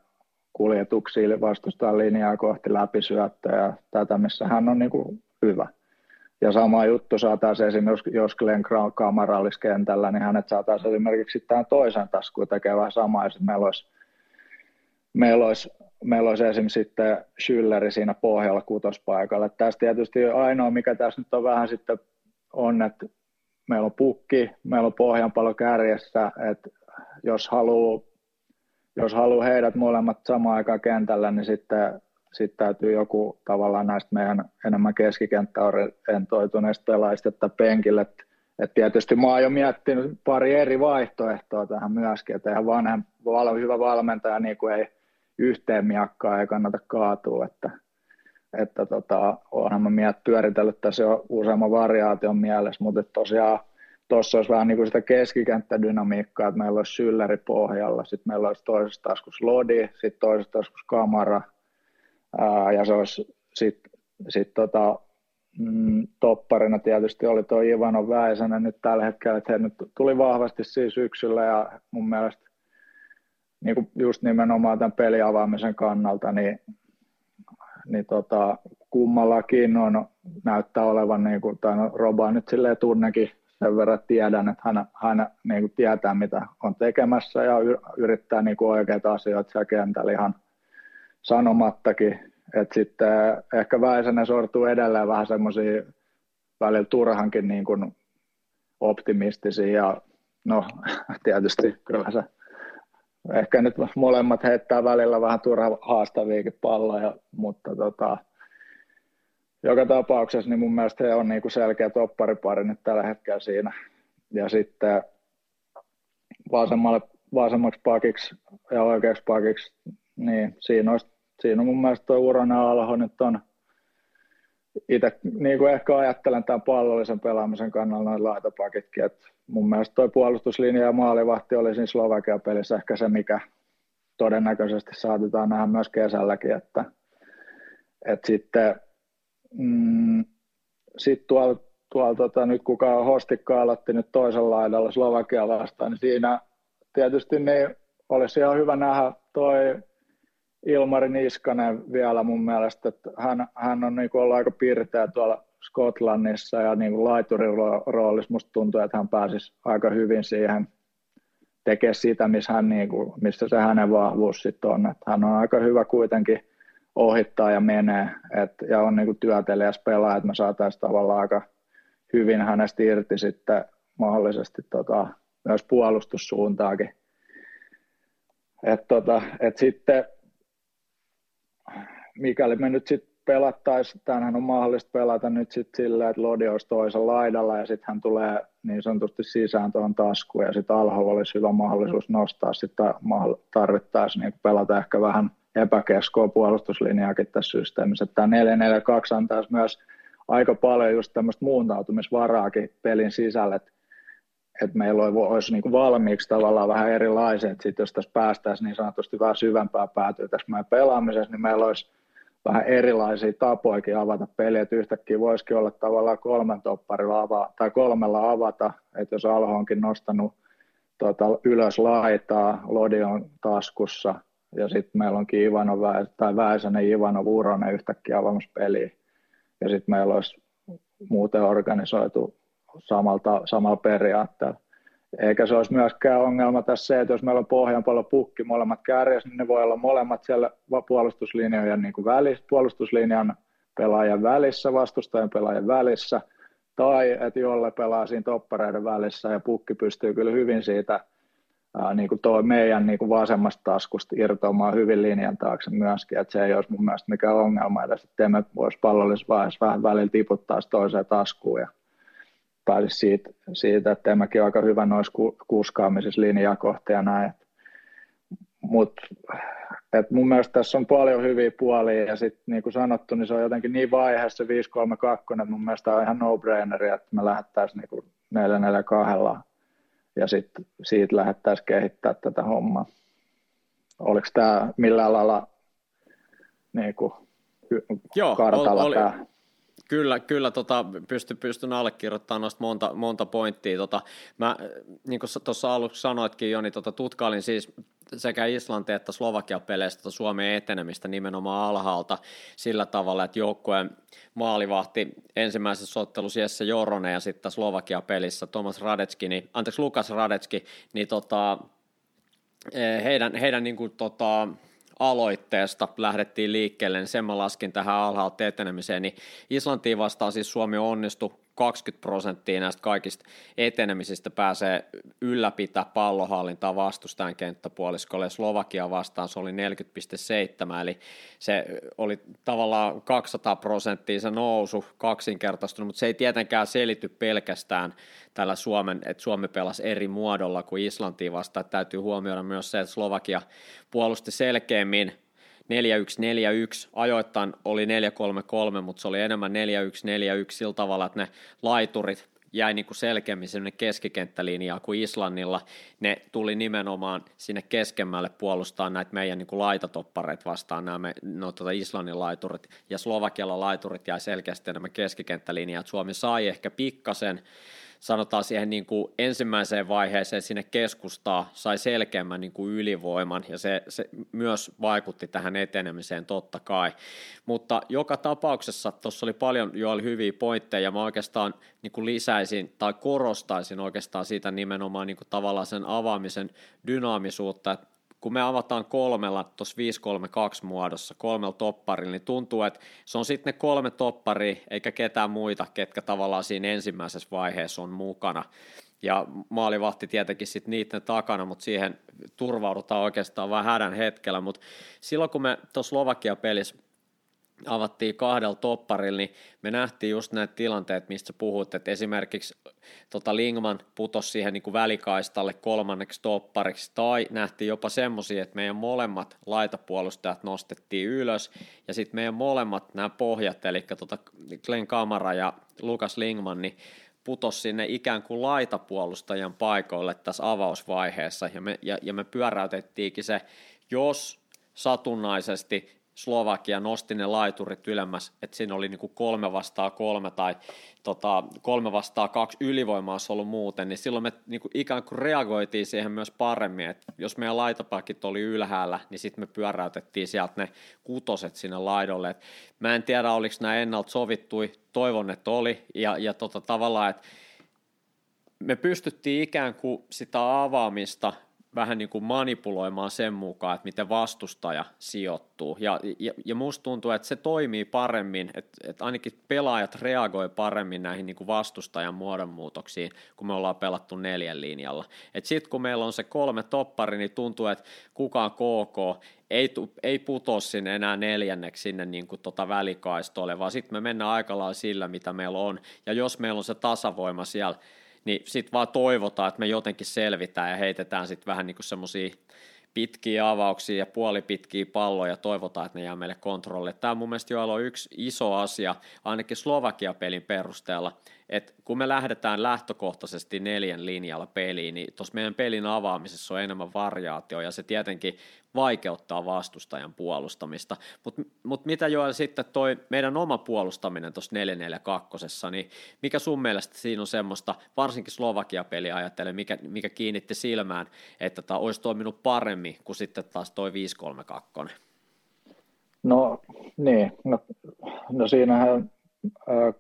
kuljetuksia vastustajan linjaa kohti läpisyöttöä ja tätä, missä hän on niin kuin hyvä. Ja sama juttu saataisiin esimerkiksi, jos Glenn Kamara olisi kentällä, niin hänet saataisiin esimerkiksi tähän toisen taskuun tekemään samaa, ja meillä olisi, meillä olisi meillä olisi esimerkiksi sitten Schülleri siinä pohjalla kutospaikalla. Tässä tietysti ainoa, mikä tässä nyt on vähän sitten on, että meillä on pukki, meillä on pohjanpalo kärjessä, että jos haluaa jos haluaa heidät molemmat samaan aikaan kentällä, niin sitten sitten täytyy joku tavallaan näistä meidän enemmän keskikenttäorientoituneista pelaajista että penkille. Et, et tietysti mä oon jo miettinyt pari eri vaihtoehtoa tähän myöskin, että ihan vanhem, val, hyvä valmentaja niin kuin ei yhteen miakkaa ei kannata kaatua, että, että tota, onhan mä miet pyöritellyt tässä jo useamman variaation mielessä, mutta tosiaan tuossa olisi vähän niin kuin sitä keskikenttädynamiikkaa, että meillä olisi sylläri pohjalla, sitten meillä olisi toisessa taskussa Lodi, sitten toisessa taskussa Kamara, ää, ja se olisi sitten sit tota, mm, topparina tietysti oli tuo Ivano Väisänen nyt tällä hetkellä, että he nyt tuli vahvasti siis syksyllä ja mun mielestä niin kuin just nimenomaan tämän peliavaamisen kannalta, niin, niin tota, kummallakin on, näyttää olevan, niin kuin, tai no, Roba nyt silleen tunnekin sen verran tiedän, että hän, hän niin kuin tietää, mitä on tekemässä ja yrittää niin kuin oikeita asioita siellä kentällä ihan sanomattakin. Et sitten ehkä Väisänen sortuu edelleen vähän semmoisia välillä turhankin niin kuin optimistisia ja no <laughs> tietysti kyllä se ehkä nyt molemmat heittää välillä vähän turha haastaviakin palloja, mutta tota, joka tapauksessa niin mun mielestä he on niin kuin selkeä topparipari nyt tällä hetkellä siinä. Ja sitten vasemmaksi pakiksi ja oikeaksi pakiksi, niin siinä, olisi, siinä on mun mielestä tuo Uronen Alho nyt on itse niin kuin ehkä ajattelen tämän pallollisen pelaamisen kannalta noin laitapakitkin, että mun mielestä tuo puolustuslinja ja maalivahti oli siinä Slovakia pelissä ehkä se, mikä todennäköisesti saatetaan nähdä myös kesälläkin, että, että sitten mm, sitten tuolla, tuolla tota, nyt kuka Hostikka aloitti nyt toisella laidalla Slovakia vastaan, niin siinä tietysti niin olisi ihan hyvä nähdä toi Ilmari Niskanen vielä mun mielestä, että hän, hän on niin ollut aika pirteä tuolla Skotlannissa ja niin laiturin roolissa musta tuntuu, että hän pääsisi aika hyvin siihen tekemään sitä, missä, hän, niin kuin, missä se hänen vahvuus sitten on. Että hän on aika hyvä kuitenkin ohittaa ja menee et, ja on niin kuin pelaaja, että me saataisiin tavallaan aika hyvin hänestä irti sitten mahdollisesti tota, myös puolustussuuntaakin. Et, tota, et sitten mikäli me nyt sitten pelattaisiin, tämähän on mahdollista pelata nyt sitten silleen, että Lodi olisi toisen laidalla ja sitten hän tulee niin sanotusti sisään tuohon taskuun ja sitten alhaalla olisi hyvä mahdollisuus nostaa sitä tarvittaisiin niin pelata ehkä vähän – epäkeskoa puolustuslinjaakin tässä systeemissä. Tämä 442 antaisi myös aika paljon just tämmöistä muuntautumisvaraakin pelin sisälle, että että meillä olisi niin kuin valmiiksi tavallaan vähän erilaiset, että sit jos tässä päästäisiin niin sanotusti vähän syvempää päätyä tässä meidän pelaamisessa, niin meillä olisi vähän erilaisia tapoikin avata peliä, että yhtäkkiä voisikin olla tavallaan kolmen topparilla avaa, tai kolmella avata, että jos Alho onkin nostanut tuota, ylös laitaa, Lodi on taskussa, ja sitten meillä onkin Ivano tai Väisänen, Ivano, Uronen yhtäkkiä avaamassa peliä. Ja sitten meillä olisi muuten organisoitu samalta, samalla periaatteella. Eikä se olisi myöskään ongelma tässä se, että jos meillä on pohjan paljon pukki molemmat kärjessä, niin ne voi olla molemmat siellä puolustuslinjojen niin kuin välissä, puolustuslinjan pelaajan välissä, vastustajan pelaajan välissä, tai että jolle pelaa siinä toppareiden välissä ja pukki pystyy kyllä hyvin siitä – ää, niin kuin toi meidän niin kuin vasemmasta taskusta irtoamaan hyvin linjan taakse myöskin, että se ei olisi mun mielestä mikään ongelma, että sitten me voisi pallollisessa vaiheessa vähän välillä tiputtaa toiseen taskuun ja pääsisi siitä, siitä että Temäkin on aika hyvä noissa kuskaamisissa linjaa kohti ja näin. Mutta et mun mielestä tässä on paljon hyviä puolia ja sitten niin kuin sanottu, niin se on jotenkin niin vaiheessa 5-3-2, että mun mielestä on ihan no-braineri, että me lähettäisiin niin 4-4-2 ja sitten siitä lähdettäisiin kehittää tätä hommaa. Oliko tämä millään lailla niin kuin, Joo, kartalla oli, tämä? Kyllä, kyllä tota, pysty, pystyn allekirjoittamaan noista monta, monta pointtia. Tota, mä, niin kuin tuossa aluksi sanoitkin jo, niin tota, tutkailin siis sekä Islanti että Slovakia peleistä tota Suomen etenemistä nimenomaan alhaalta sillä tavalla, että joukkueen maalivahti ensimmäisessä ottelussa Jesse Joronen ja sitten Slovakia pelissä Thomas Radetski, niin, anteeksi Lukas Radetski, niin tota, eh, heidän, heidän niin kuin, tota, aloitteesta lähdettiin liikkeelle, niin sen mä laskin tähän alhaalta etenemiseen, niin Islantiin vastaan siis Suomi onnistui 20 prosenttia näistä kaikista etenemisistä pääsee ylläpitää pallohallintaa vastustajan kenttäpuoliskolle. Slovakia vastaan se oli 40,7, eli se oli tavallaan 200 prosenttia se nousu kaksinkertaistunut, mutta se ei tietenkään selity pelkästään tällä Suomen, että Suomi pelasi eri muodolla kuin Islantiin vastaan. Täytyy huomioida myös se, että Slovakia puolusti selkeämmin 4-1-4-1, ajoittain oli 4-3-3, mutta se oli enemmän 4-1-4-1 sillä tavalla, että ne laiturit jäi niin kuin selkeämmin sinne keskikenttälinjaa kuin Islannilla. Ne tuli nimenomaan sinne keskemmälle puolustaa näitä meidän niin kuin laitatoppareita vastaan, nämä me, no, tuota Islannin laiturit, ja Slovakialla laiturit jäi selkeästi enemmän keskikenttälinjaa. Suomi sai ehkä pikkasen sanotaan siihen niin kuin ensimmäiseen vaiheeseen sinne keskustaa sai selkeämmän niin kuin ylivoiman ja se, se myös vaikutti tähän etenemiseen totta kai. Mutta joka tapauksessa tuossa oli paljon jo oli hyviä pointteja ja mä oikeastaan niin kuin lisäisin tai korostaisin oikeastaan siitä nimenomaan niin kuin tavallaan sen avaamisen dynaamisuutta, että kun me avataan kolmella tuossa 5-3-2 muodossa, kolmella topparilla, niin tuntuu, että se on sitten ne kolme toppari, eikä ketään muita, ketkä tavallaan siinä ensimmäisessä vaiheessa on mukana. Ja maalivahti tietenkin sitten niiden takana, mutta siihen turvaudutaan oikeastaan vain hädän hetkellä. Mutta silloin kun me tuossa Slovakia-pelissä avattiin kahdella topparilla, niin me nähtiin just näitä tilanteet, mistä puhut, että esimerkiksi tota Lingman putosi siihen niin kuin välikaistalle kolmanneksi toppariksi, tai nähtiin jopa semmoisia, että meidän molemmat laitapuolustajat nostettiin ylös, ja sitten meidän molemmat nämä pohjat, eli tota Glenn Kamara ja Lukas Lingman, niin putosi sinne ikään kuin laitapuolustajan paikoille tässä avausvaiheessa, ja me, ja, ja me pyöräytettiinkin se, jos satunnaisesti Slovakia nosti ne laiturit ylemmäs, että siinä oli niinku kolme vastaa kolme tai tota, kolme vastaa kaksi ylivoimaa olisi ollut muuten, niin silloin me niinku ikään kuin reagoitiin siihen myös paremmin, että jos meidän laitapakit oli ylhäällä, niin sitten me pyöräytettiin sieltä ne kutoset sinne laidolle. Et mä en tiedä, oliko nämä ennalta sovittui, toivon, että oli, ja, ja tota, tavallaan, että me pystyttiin ikään kuin sitä avaamista vähän niin kuin manipuloimaan sen mukaan, että miten vastustaja sijoittuu. Ja, ja, ja musta tuntuu, että se toimii paremmin, että, että ainakin pelaajat reagoi paremmin näihin niin kuin vastustajan muodonmuutoksiin, kun me ollaan pelattu neljän linjalla. Sitten kun meillä on se kolme toppari, niin tuntuu, että kukaan KK ei, ei putoa sinne enää neljänneksi sinne niin kuin tota välikaistolle, vaan sitten me mennään aika lailla sillä, mitä meillä on. Ja jos meillä on se tasavoima siellä, niin sitten vaan toivotaan, että me jotenkin selvitään ja heitetään sitten vähän niin kuin semmoisia pitkiä avauksia ja puolipitkiä palloja, toivotaan, että ne jää meille kontrollille. Tämä mun mielestä jo on yksi iso asia, ainakin Slovakia-pelin perusteella, että kun me lähdetään lähtökohtaisesti neljän linjalla peliin, niin tuossa meidän pelin avaamisessa on enemmän variaatio, ja se tietenkin vaikeuttaa vastustajan puolustamista. Mutta mut mitä Joel sitten toi meidän oma puolustaminen tuossa 442, niin mikä sun mielestä siinä on semmoista, varsinkin Slovakia-peliä ajattelen, mikä, mikä kiinnitti silmään, että tämä olisi toiminut paremmin kuin sitten taas toi 532? No niin, no, no siinähän äh,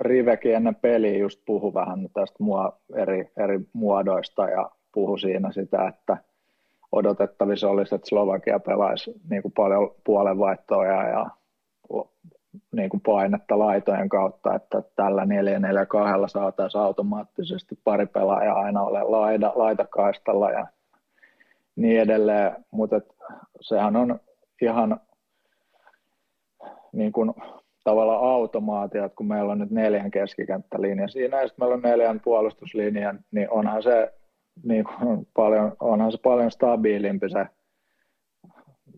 Rivekin ennen peliä just puhui vähän tästä mua, eri, eri muodoista ja puhui siinä sitä, että odotettavissa olisi, että Slovakia pelaisi niin kuin paljon puolenvaihtoja ja niin kuin painetta laitojen kautta, että tällä 4-4-2 saataisiin automaattisesti pari pelaajaa aina ole laida, laitakaistalla ja niin edelleen, mutta sehän on ihan niin kuin tavallaan automaatiot, kun meillä on nyt neljän keskikenttälinja siinä, ja sitten meillä on neljän puolustuslinjan, niin onhan se, niin kuin paljon, onhan se paljon stabiilimpi se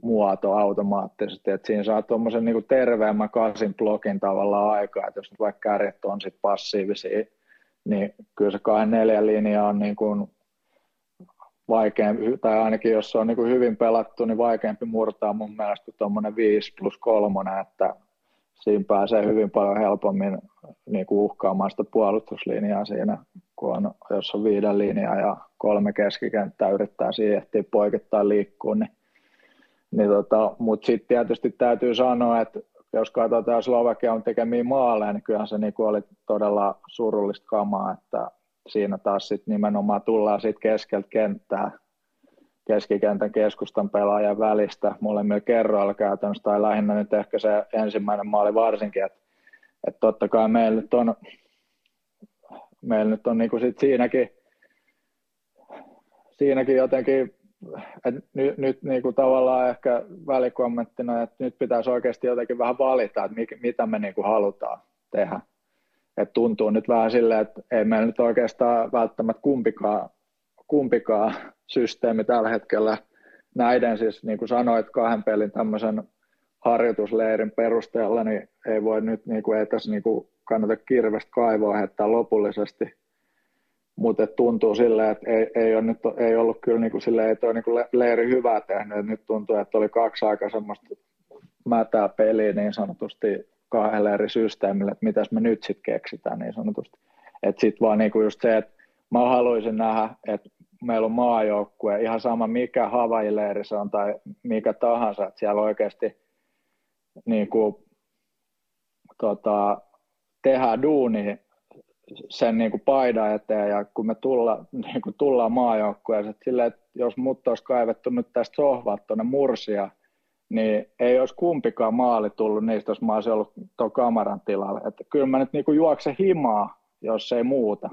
muoto automaattisesti, että siinä saa tuommoisen niin terveemmän kasin blokin tavallaan aikaa, että jos nyt vaikka kärjet on sit passiivisia, niin kyllä se kahden neljän linja on niin kuin vaikeampi, tai ainakin jos se on niin kuin hyvin pelattu, niin vaikeampi murtaa mun mielestä tuommoinen 5 plus 3, että siinä pääsee hyvin paljon helpommin niin kuin uhkaamaan sitä puolustuslinjaa siinä, kun on, jos on viiden linjaa ja kolme keskikenttää yrittää siihen ehtiä poikittaa liikkua, niin, niin tota, mutta sitten tietysti täytyy sanoa, että jos katsotaan Slovakian tekemiä maaleja, niin kyllähän se niin kuin oli todella surullista kamaa, että siinä taas sit nimenomaan tullaan sit keskeltä kenttää keskikentän keskustan pelaajan välistä molemmilla kerroilla käytännössä, tai lähinnä nyt ehkä se ensimmäinen maali varsinkin, että, että totta kai meillä nyt on meillä nyt on niin kuin sit siinäkin, siinäkin jotenkin, että nyt, nyt niin kuin tavallaan ehkä välikommenttina, että nyt pitäisi oikeasti jotenkin vähän valita, että mikä, mitä me niin kuin halutaan tehdä. Et tuntuu nyt vähän silleen, että ei meillä nyt oikeastaan välttämättä kumpikaan, kumpikaan systeemi tällä hetkellä näiden siis niin kuin sanoit kahden pelin tämmöisen harjoitusleirin perusteella, niin ei voi nyt, niin kuin, ei tässä niin kuin kannata kirvestä kaivoa heittää lopullisesti, mutta tuntuu silleen, että ei, ei, ole nyt, ei ollut kyllä niin kuin silleen, ei toi niin kuin leiri hyvää tehnyt, että nyt tuntuu, että oli kaksi aika semmoista mätää peliä niin sanotusti kahdelle eri systeemille, että mitäs me nyt sitten keksitään niin sanotusti. Että sitten vaan niinku just se, että mä haluaisin nähdä, että meillä on maajoukkue, ihan sama mikä Havajileiri se on tai mikä tahansa, että siellä oikeasti niin kuin, tota, tehdään duuni sen niin kuin paidan eteen ja kun me tulla, niin kuin tullaan maajoukkueeseen, että silleen, että jos mut olisi kaivettu nyt tästä sohvalta tuonne Mursia, niin ei olisi kumpikaan maali tullut niistä, jos mä olisin ollut tuon kameran tilalla. Että kyllä mä nyt niin kuin juoksen himaa, jos ei muuta.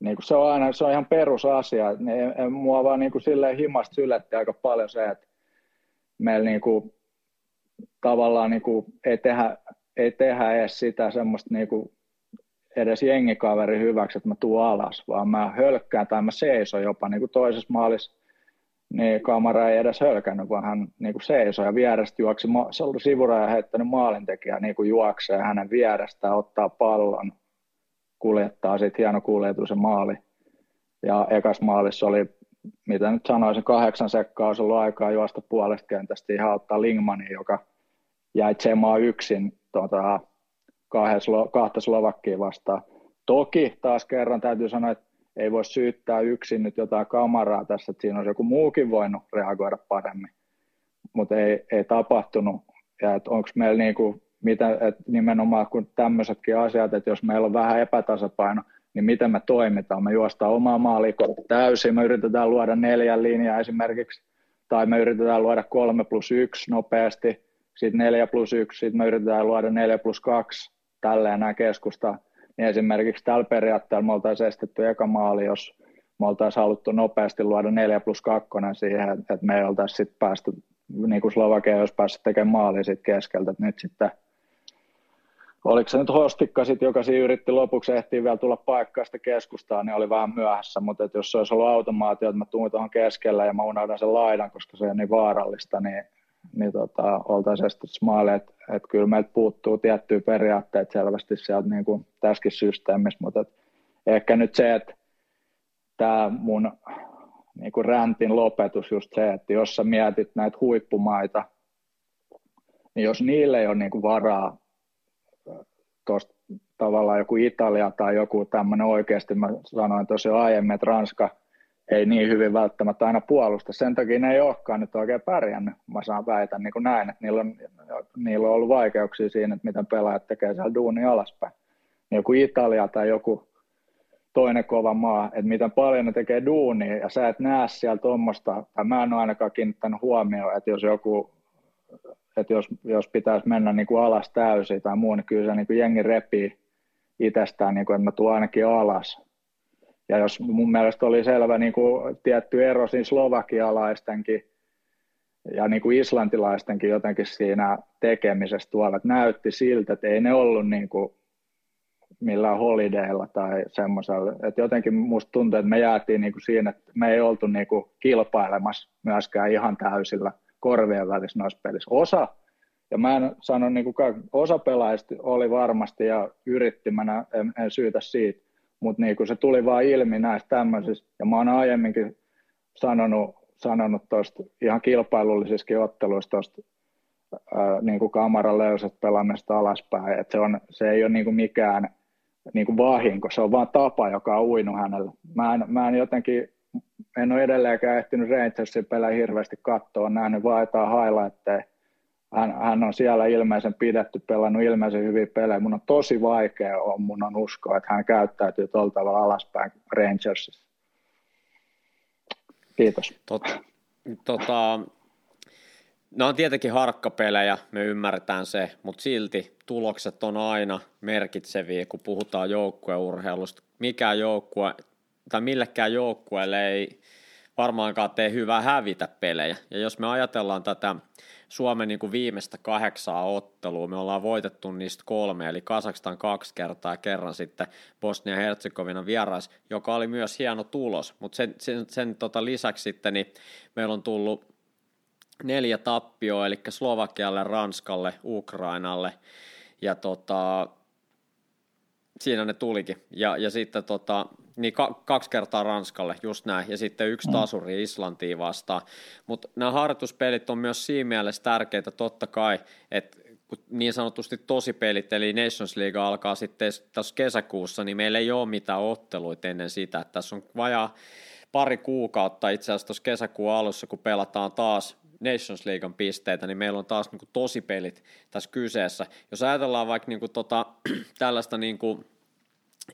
Niin kuin se on aina, se on ihan perusasia. Niin mua vaan niin kuin silleen himasta syletti aika paljon se, että meillä niin kuin, tavallaan niin kuin ei, tehdä, ei tehdä edes sitä semmoista niin kuin edes jengikaveri hyväksi, että mä tuun alas, vaan mä hölkkään tai mä seison jopa niin kuin toisessa maalissa niin kamera ei edes hölkännyt, vaan hän niin kuin seisoi ja vierestä juoksi, se oli sivura ja heittänyt maalintekijä niin kuin juoksee hänen vierestään, ottaa pallon, kuljettaa sitten hieno kuljetus ja maali. Ja ekas maalissa oli, mitä nyt sanoisin, kahdeksan sekkaa olisi ollut aikaa juosta puolesta kentästä ihan ottaa Lingmanin, joka jäi tsemaa yksin tuota, kahta Slovakkia vastaan. Toki taas kerran täytyy sanoa, että ei voi syyttää yksin nyt jotain kameraa tässä, että siinä olisi joku muukin voinut reagoida paremmin, mutta ei, ei tapahtunut. Ja onko meillä niin kuin, mitä, että nimenomaan kun tämmöisetkin asiat, että jos meillä on vähän epätasapaino, niin miten me toimitaan. Me juostaan omaa maalikon täysin, me yritetään luoda neljän linjaa esimerkiksi, tai me yritetään luoda kolme plus yksi nopeasti, sitten neljä plus yksi, sitten me yritetään luoda neljä plus kaksi, tälleen nämä keskustaa niin esimerkiksi tällä periaatteella me oltaisiin estetty eka maali, jos me oltaisiin haluttu nopeasti luoda 4 plus 2 siihen, että me ei oltaisi sitten päästy, niin kuin Slovakia olisi päässyt tekemään maali sitten keskeltä, että nyt sitten oliko se nyt Hostikka sitten, joka siinä yritti lopuksi ehtiä vielä tulla paikkaa sitä keskustaa, niin oli vähän myöhässä, mutta että jos se olisi ollut automaatio, että mä tuun tuohon keskellä ja mä unohdan sen laidan, koska se on niin vaarallista, niin niin tota, oltaisiin estetty maali, että et kyllä meiltä puuttuu tiettyjä periaatteita selvästi sieltä niin kuin tässäkin systeemissä, mutta et ehkä nyt se, että tämä mun niin kuin räntin lopetus just se, että jos sä mietit näitä huippumaita, niin jos niille ei ole niin kuin varaa tuosta tavallaan joku Italia tai joku tämmöinen oikeasti, mä sanoin tosiaan aiemmin, että Ranska – ei niin hyvin välttämättä aina puolusta. Sen takia ne ei olekaan nyt oikein pärjännyt. Mä saan väitän niin kuin näin, että niillä on, niillä on ollut vaikeuksia siinä, että miten pelaajat tekee siellä duuni alaspäin. Joku Italia tai joku toinen kova maa, että miten paljon ne tekee duunia, ja sä et näe siellä tuommoista, tai mä en ole ainakaan kiinnittänyt huomioon, että jos joku, että jos, jos pitäisi mennä niin kuin alas täysin tai muu, niin kyllä se niin kuin jengi repii itsestään, niin kuin, että mä tuun ainakin alas, ja jos mun mielestä oli selvä niin kuin tietty ero siinä slovakialaistenkin ja niin kuin islantilaistenkin jotenkin siinä tekemisessä tuolla, että näytti siltä, että ei ne ollut niin kuin millään holidaylla tai semmoisella. Että jotenkin musta tuntuu, että me jäätiin niin kuin siinä, että me ei oltu niin kuin kilpailemassa myöskään ihan täysillä korvien välissä noissa pelissä. Osa, ja mä en sano, niin kuin, osa pelaajista oli varmasti ja yritti, mä en, en syytä siitä, mutta niin se tuli vaan ilmi näistä tämmöisistä, ja mä oon aiemminkin sanonut, sanonut tuosta ihan kilpailullisissakin otteluissa tuosta niin kuin kamaran löysät pelaamista alaspäin, että se, on, se ei ole niin kuin mikään niin kuin vahinko, se on vaan tapa, joka on uinut hänelle. Mä en, mä en jotenkin, en ole edelleenkään ehtinyt Rangersin pelejä hirveästi katsoa, nähnyt vaan jotain highlightteja, hän, hän on siellä ilmeisen pidetty, pelannut ilmeisen hyviä pelejä. Mun on tosi vaikea on, mun on uskoa, että hän käyttäytyy tuolla tavalla alaspäin Rangersissa. Kiitos. Tot, tota, Ne on tietenkin harkkapelejä, me ymmärretään se, mutta silti tulokset on aina merkitseviä, kun puhutaan joukkueurheilusta. Mikään joukkue tai millekään joukkueelle ei varmaankaan tee hyvää hävitä pelejä. Ja jos me ajatellaan tätä Suomen niin kuin viimeistä kahdeksaa ottelua, me ollaan voitettu niistä kolme, eli Kasakstan kaksi kertaa kerran sitten Bosnia-Herzegovina vierais, joka oli myös hieno tulos, mutta sen, sen, sen tota lisäksi sitten niin meillä on tullut neljä tappioa, eli Slovakialle, Ranskalle, Ukrainalle, ja tota, siinä ne tulikin. Ja, ja sitten tota, niin ka- kaksi kertaa Ranskalle, just näin, ja sitten yksi mm. tasuri Islantiin vastaan. Mutta nämä harjoituspelit on myös siinä mielessä tärkeitä totta kai, että kun niin sanotusti tosipelit, eli Nations League alkaa sitten tässä kesäkuussa, niin meillä ei ole mitään otteluita ennen sitä. Että tässä on vajaa pari kuukautta itse asiassa tuossa kesäkuun alussa, kun pelataan taas Nations Leaguean pisteitä, niin meillä on taas niin kuin tosipelit tässä kyseessä. Jos ajatellaan vaikka niin kuin tota, <clears throat> tällaista niin kuin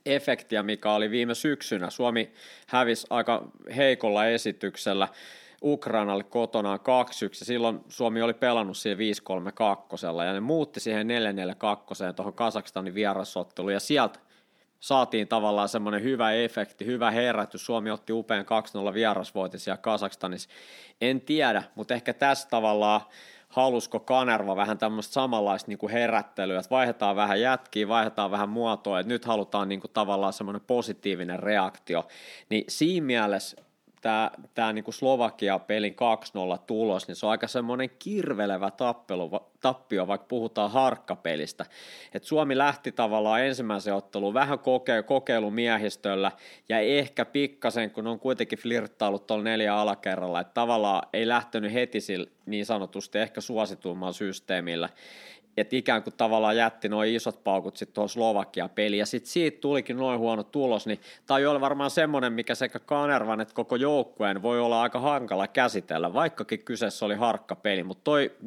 efektiä, mikä oli viime syksynä. Suomi hävisi aika heikolla esityksellä Ukrainalle kotonaan 2-1, ja silloin Suomi oli pelannut siihen 5-3-2, ja ne muutti siihen 4-4-2 tuohon Kasakstanin vierasotteluun, ja sieltä saatiin tavallaan semmoinen hyvä efekti, hyvä herätys. Suomi otti upean 2-0 vierasvoitin siellä Kasakstanissa. En tiedä, mutta ehkä tässä tavallaan halusko Kanerva vähän tämmöistä samanlaista niin kuin herättelyä, että vaihdetaan vähän jätkiä, vaihdetaan vähän muotoa, että nyt halutaan niin kuin tavallaan semmoinen positiivinen reaktio, niin siinä mielessä tämä, tämä niin kuin Slovakia-pelin 2-0 tulos, niin se on aika semmoinen kirvelevä tappelu, tappio, vaikka puhutaan harkkapelistä. Et Suomi lähti tavallaan ensimmäisen otteluun vähän koke, kokeilumiehistöllä ja ehkä pikkasen, kun on kuitenkin flirttailut tuolla neljä alakerralla, että tavallaan ei lähtenyt heti sillä niin sanotusti ehkä suosituimmalla systeemillä että ikään kuin tavallaan jätti noin isot paukut sitten tuohon Slovakia peliin, ja sitten siitä tulikin noin huono tulos, niin tämä on varmaan semmoinen, mikä sekä Kanervan että koko joukkueen voi olla aika hankala käsitellä, vaikkakin kyseessä oli harkka peli, mutta toi 0-2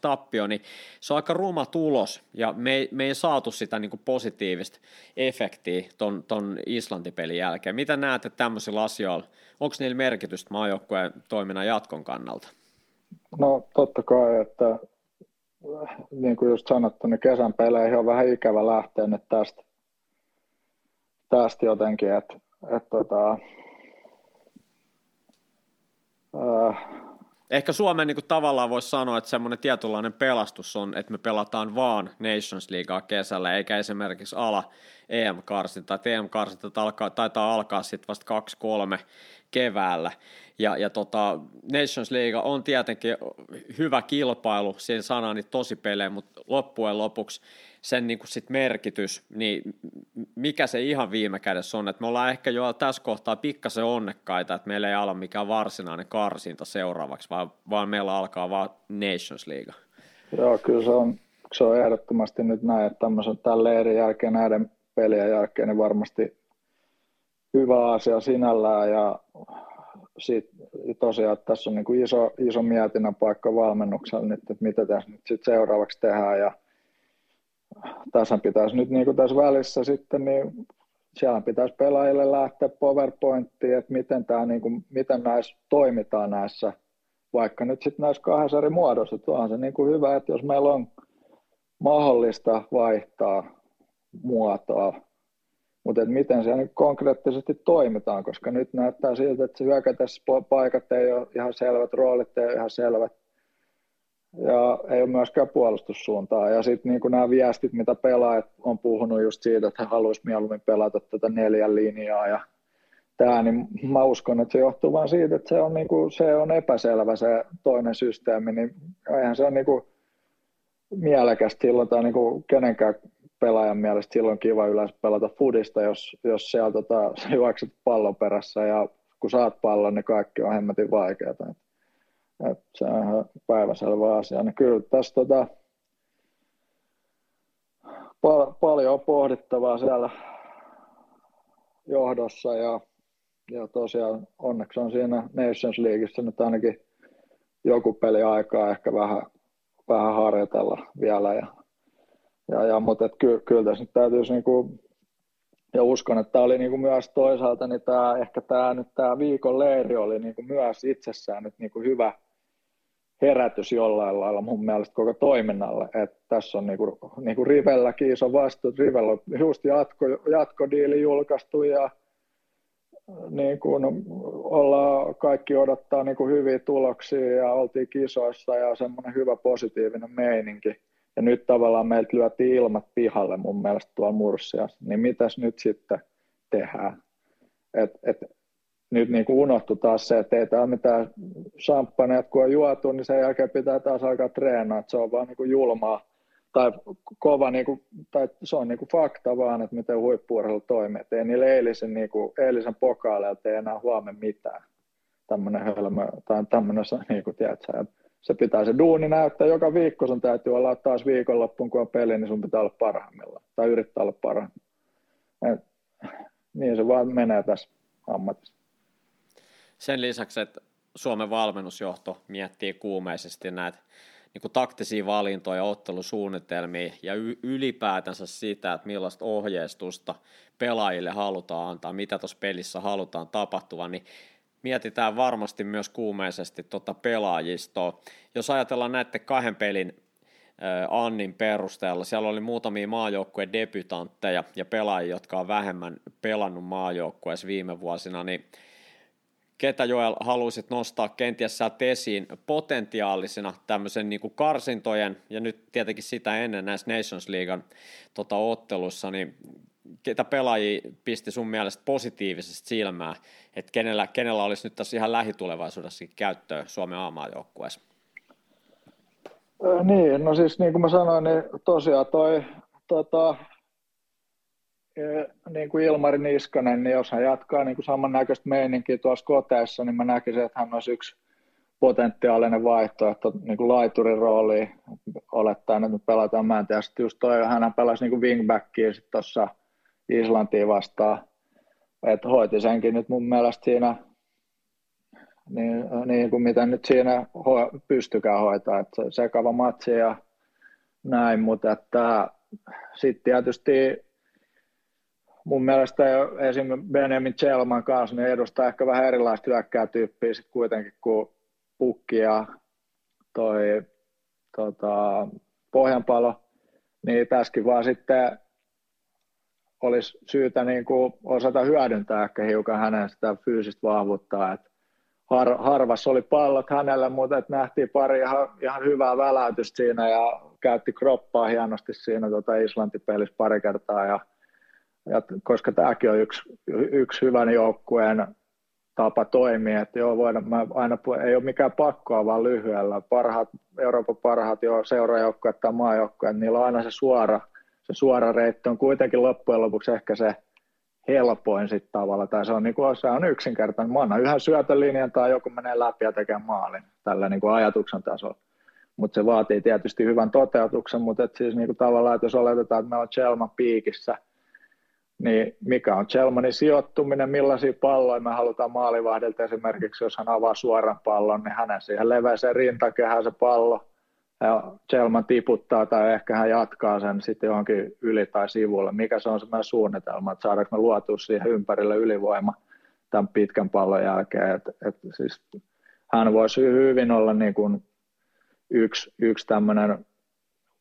tappio, niin se on aika ruma tulos, ja me ei, me ei saatu sitä niin kuin positiivista efektiä ton, ton Islanti-pelin jälkeen. Mitä näette tämmöisillä asioilla? Onko niillä merkitystä maajoukkueen toiminnan jatkon kannalta? No totta kai, että niin kuin just sanottu, niin kesän peleihin on vähän ikävä lähteä nyt tästä, tästä jotenkin, että et, tota, äh, Ehkä Suomen niin kuin tavallaan voisi sanoa, että semmoinen tietynlainen pelastus on, että me pelataan vaan Nations Leaguea kesällä, eikä esimerkiksi ala EM-karsinta. TM-karsinta alkaa, taitaa alkaa sitten vasta 2-3 keväällä. Ja, ja tota, Nations League on tietenkin hyvä kilpailu, siinä sanaa niin tosi pelejä, mutta loppujen lopuksi sen niin kuin sit merkitys, niin mikä se ihan viime kädessä on, että me ollaan ehkä jo tässä kohtaa pikkasen onnekkaita, että meillä ei ala mikään varsinainen karsinta seuraavaksi, vaan, vaan meillä alkaa vaan Nations League. Joo, kyllä se on, se on ehdottomasti nyt näin, että tämmöisen tämän leirin jälkeen, näiden pelien jälkeen, niin varmasti hyvä asia sinällään ja sit, tosiaan että tässä on niin kuin iso, iso mietinnän paikka valmennuksella nyt, että mitä tässä nyt sit seuraavaksi tehdään ja tässä pitäisi nyt niin kuin tässä välissä sitten, niin siellä pitäisi pelaajille lähteä PowerPointiin, että miten, tämä, niin kuin, miten näissä toimitaan näissä, vaikka nyt sitten näissä kahdessa eri muodossa. Että on se niin kuin hyvä, että jos meillä on mahdollista vaihtaa muotoa, mutta että miten se niin konkreettisesti toimitaan, koska nyt näyttää siltä, että se hyökätässä paikat ei ole ihan selvät, roolit ei ole ihan selvät, ja ei ole myöskään puolustussuuntaa. Ja sitten niin nämä viestit, mitä pelaajat on puhunut just siitä, että he haluaisivat mieluummin pelata tätä neljän linjaa ja tämä, niin mä uskon, että se johtuu vain siitä, että se on, niin kuin, se on epäselvä se toinen systeemi, niin eihän se ole niin kuin mielekästä silloin tai niin kuin kenenkään pelaajan mielestä silloin kiva yleensä pelata fudista, jos, jos siellä tota, <laughs> juokset pallon perässä ja kun saat pallon, niin kaikki on hemmetin vaikeaa. Et se on ihan päiväselvä asia. Niin kyllä tässä tota, pal- paljon on pohdittavaa siellä johdossa ja, ja tosiaan onneksi on siinä Nations Leagueissa nyt ainakin joku peli aikaa ehkä vähän, vähän harjoitella vielä. Ja, ja, ja, mutta et ky, kyllä tässä nyt täytyisi niinku, ja uskon, että tämä oli niinku myös toisaalta, niin tämä, ehkä tämä nyt tämä viikon leiri oli niinku myös itsessään nyt niinku hyvä, herätys jollain lailla mun mielestä koko toiminnalle, että tässä on niinku, niinku Rivelläkin iso vastuu, Rivellä on just jatko, jatkodiili julkaistu ja niin kuin ollaan, kaikki odottaa niin kuin hyviä tuloksia ja oltiin kisoissa ja semmoinen hyvä positiivinen meininki. Ja nyt tavallaan meiltä lyötiin ilmat pihalle mun mielestä tuolla Mursiassa, niin mitäs nyt sitten tehdään? Et, et, nyt niin kuin unohtui taas se, että ei tämä mitään champagneet, kun on juotu, niin sen jälkeen pitää taas alkaa treenaa, että se on vaan niin kuin julmaa tai kova, niin kuin, tai se on niin kuin fakta vaan, että miten huippuurheilu toimii. Et ei niillä eilisen, niin kuin, eilisen pokaaleilta tee enää huomenna mitään. Tämmöinen hölmö, tai tämmöinen, niin kuin, tiedätkö, se pitää se duuni näyttää joka viikko, sun täytyy olla taas viikonloppuun, kun on peli, niin sun pitää olla parhaimmillaan, tai yrittää olla parhaimmillaan. Niin se vaan menee tässä ammatissa. Sen lisäksi, että Suomen valmennusjohto miettii kuumeisesti näitä niin kuin taktisia valintoja, ottelusuunnitelmia ja ylipäätänsä sitä, että millaista ohjeistusta pelaajille halutaan antaa, mitä tuossa pelissä halutaan tapahtua, niin mietitään varmasti myös kuumeisesti tuota pelaajistoa. Jos ajatellaan näiden kahden pelin Annin perusteella. Siellä oli muutamia maajoukkueen debytantteja ja pelaajia, jotka on vähemmän pelannut maajoukkueessa viime vuosina, niin ketä Joel haluaisit nostaa kenties sieltä esiin potentiaalisena tämmöisen niin kuin karsintojen, ja nyt tietenkin sitä ennen näissä Nations Leaguean tota, ottelussa, niin ketä pelaajia pisti sun mielestä positiivisesti silmään, että kenellä, kenellä olisi nyt tässä ihan lähitulevaisuudessakin käyttöä Suomen A-maajoukkueessa? Niin, no siis niin kuin mä sanoin, niin tosiaan toi tota, niin kuin Ilmari Niskanen, niin jos hän jatkaa niin kuin samannäköistä meininkiä tuossa koteessa, niin mä näkisin, että hän olisi yksi potentiaalinen vaihtoehto niin kuin laiturin rooliin, olettaen, että me pelataan, mä en tiedä, sitten just toi, hän pelasi niin wingbackia sitten tuossa Islantiin vastaan, että hoiti senkin nyt mun mielestä siinä, niin, niin kuin mitä nyt siinä ho- pystykään hoitaa, että sekava matsi ja näin, mutta että sitten tietysti mun mielestä esimerkiksi Benjamin Chelman kanssa niin edustaa ehkä vähän erilaista hyökkäätyyppiä sitten kuitenkin kuin Pukki ja toi tota, Pohjanpalo, niin tässäkin vaan sitten olisi syytä niin kuin osata hyödyntää ehkä hiukan hänen sitä fyysistä vahvuutta, että har, harvas oli pallot hänelle, mutta että nähtiin pari ihan, ihan hyvää väläytystä siinä ja käytti kroppaa hienosti siinä tota Islanti-pelissä pari kertaa ja ja koska tämäkin on yksi, yksi hyvän joukkueen tapa toimia, että joo, voidaan, mä aina, ei ole mikään pakkoa vaan lyhyellä. Parhaat, Euroopan parhaat jo seurajoukkueet tai maajoukkueet, niillä on aina se suora, se suora reitti on kuitenkin loppujen lopuksi ehkä se helpoin sitten tavalla, tai se on, niin kuin, se on yksinkertainen. Mä annan yhden syötölinjan tai joku menee läpi ja tekee maalin tällä niin kuin ajatuksen tasolla. Mutta se vaatii tietysti hyvän toteutuksen, mutta et siis niin kuin tavallaan, että jos oletetaan, että meillä on Chelman piikissä – niin mikä on Chelmanin sijoittuminen, millaisia palloja me halutaan maalivahdilta esimerkiksi, jos hän avaa suoran pallon, niin hänen siihen leveäseen rintakehään se pallo, Chelman tiputtaa tai ehkä hän jatkaa sen sitten johonkin yli tai sivulle. Mikä se on se meidän suunnitelma, että saadaanko me luotua siihen ympärille ylivoima tämän pitkän pallon jälkeen. Et, et siis hän voisi hyvin olla niin kuin yksi, yksi tämmöinen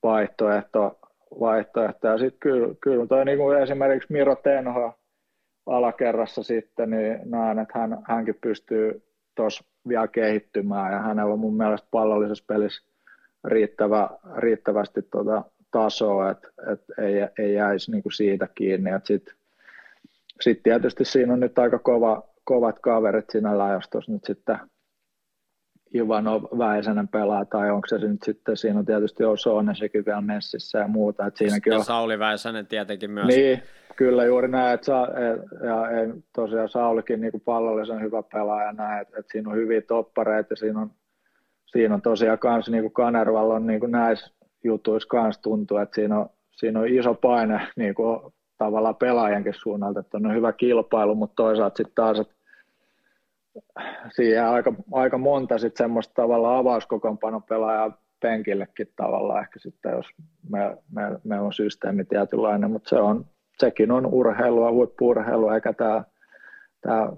vaihtoehto vaihtoehtoja. Sitten kyllä, kyllä toi niin kuin esimerkiksi Miro Tenho alakerrassa sitten, niin näen, että hän, hänkin pystyy tuossa vielä kehittymään ja hänellä on mun mielestä pallollisessa pelissä riittävä, riittävästi tuota tasoa, että et ei, ei jäisi niin kuin siitä kiinni. Sitten sit tietysti siinä on nyt aika kova, kovat kaverit sinällään, jos tuossa nyt sitten Ivanov Väisänen pelaa, tai onko se nyt sitten, siinä on tietysti Osonen sekin vielä messissä ja muuta. Että siinäkin ja on... Sauli Väisänen tietenkin myös. Niin, kyllä juuri näin, että sa, ja, ja tosiaan Saulikin niin pallollisen hyvä pelaaja näin, että, että siinä on hyviä toppareita, ja siinä on, siinä on tosiaan kans niin kuin Kanervalla on niin kuin näissä jutuissa kans tuntuu, että siinä on, siinä on iso paine niin kuin tavallaan pelaajankin suunnalta, että on hyvä kilpailu, mutta toisaalta sitten taas, että siihen aika, aika monta sitten semmoista tavalla avauskokoonpanon pelaajaa penkillekin tavallaan ehkä sitten, jos me, me, me on systeemi tietynlainen, mutta se on, sekin on urheilua, huippuurheilua, eikä tämä, tämä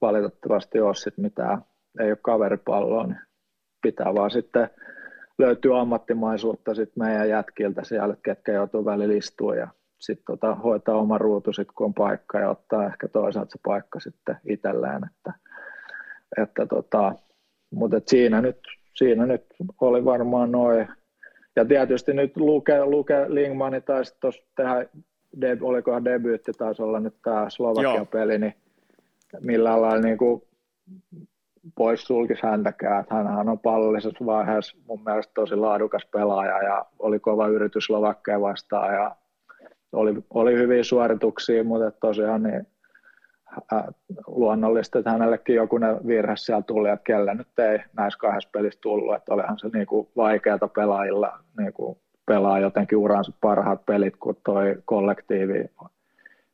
valitettavasti ole sitten mitään, ei ole kaveripalloa, niin pitää vaan sitten löytyy ammattimaisuutta sitten meidän jätkiltä siellä, ketkä joutuu välillä istua ja sitten tota, hoitaa oma ruutu sit, kun on paikka ja ottaa ehkä toisaalta se paikka sitten itselleen. Että, että tota, mutta et siinä, nyt, siinä nyt oli varmaan noin. Ja tietysti nyt Luke, Luke Lingmani taisi tuossa tehdä, de, olikohan debyytti taisi olla nyt tämä Slovakia-peli, niin millään lailla niin kuin pois sulkisi häntäkään. Hänhän on pallollisessa vaiheessa mun mielestä tosi laadukas pelaaja ja oli kova yritys Slovakkeja vastaan ja oli, oli hyviä suorituksia, mutta tosiaan niin ää, luonnollista, että hänellekin joku virhe siellä tuli, että kelle nyt ei näissä kahdessa pelissä tullut, että olihan se niin vaikeata pelaajilla niin kuin pelaa jotenkin uransa parhaat pelit, kun toi kollektiivi,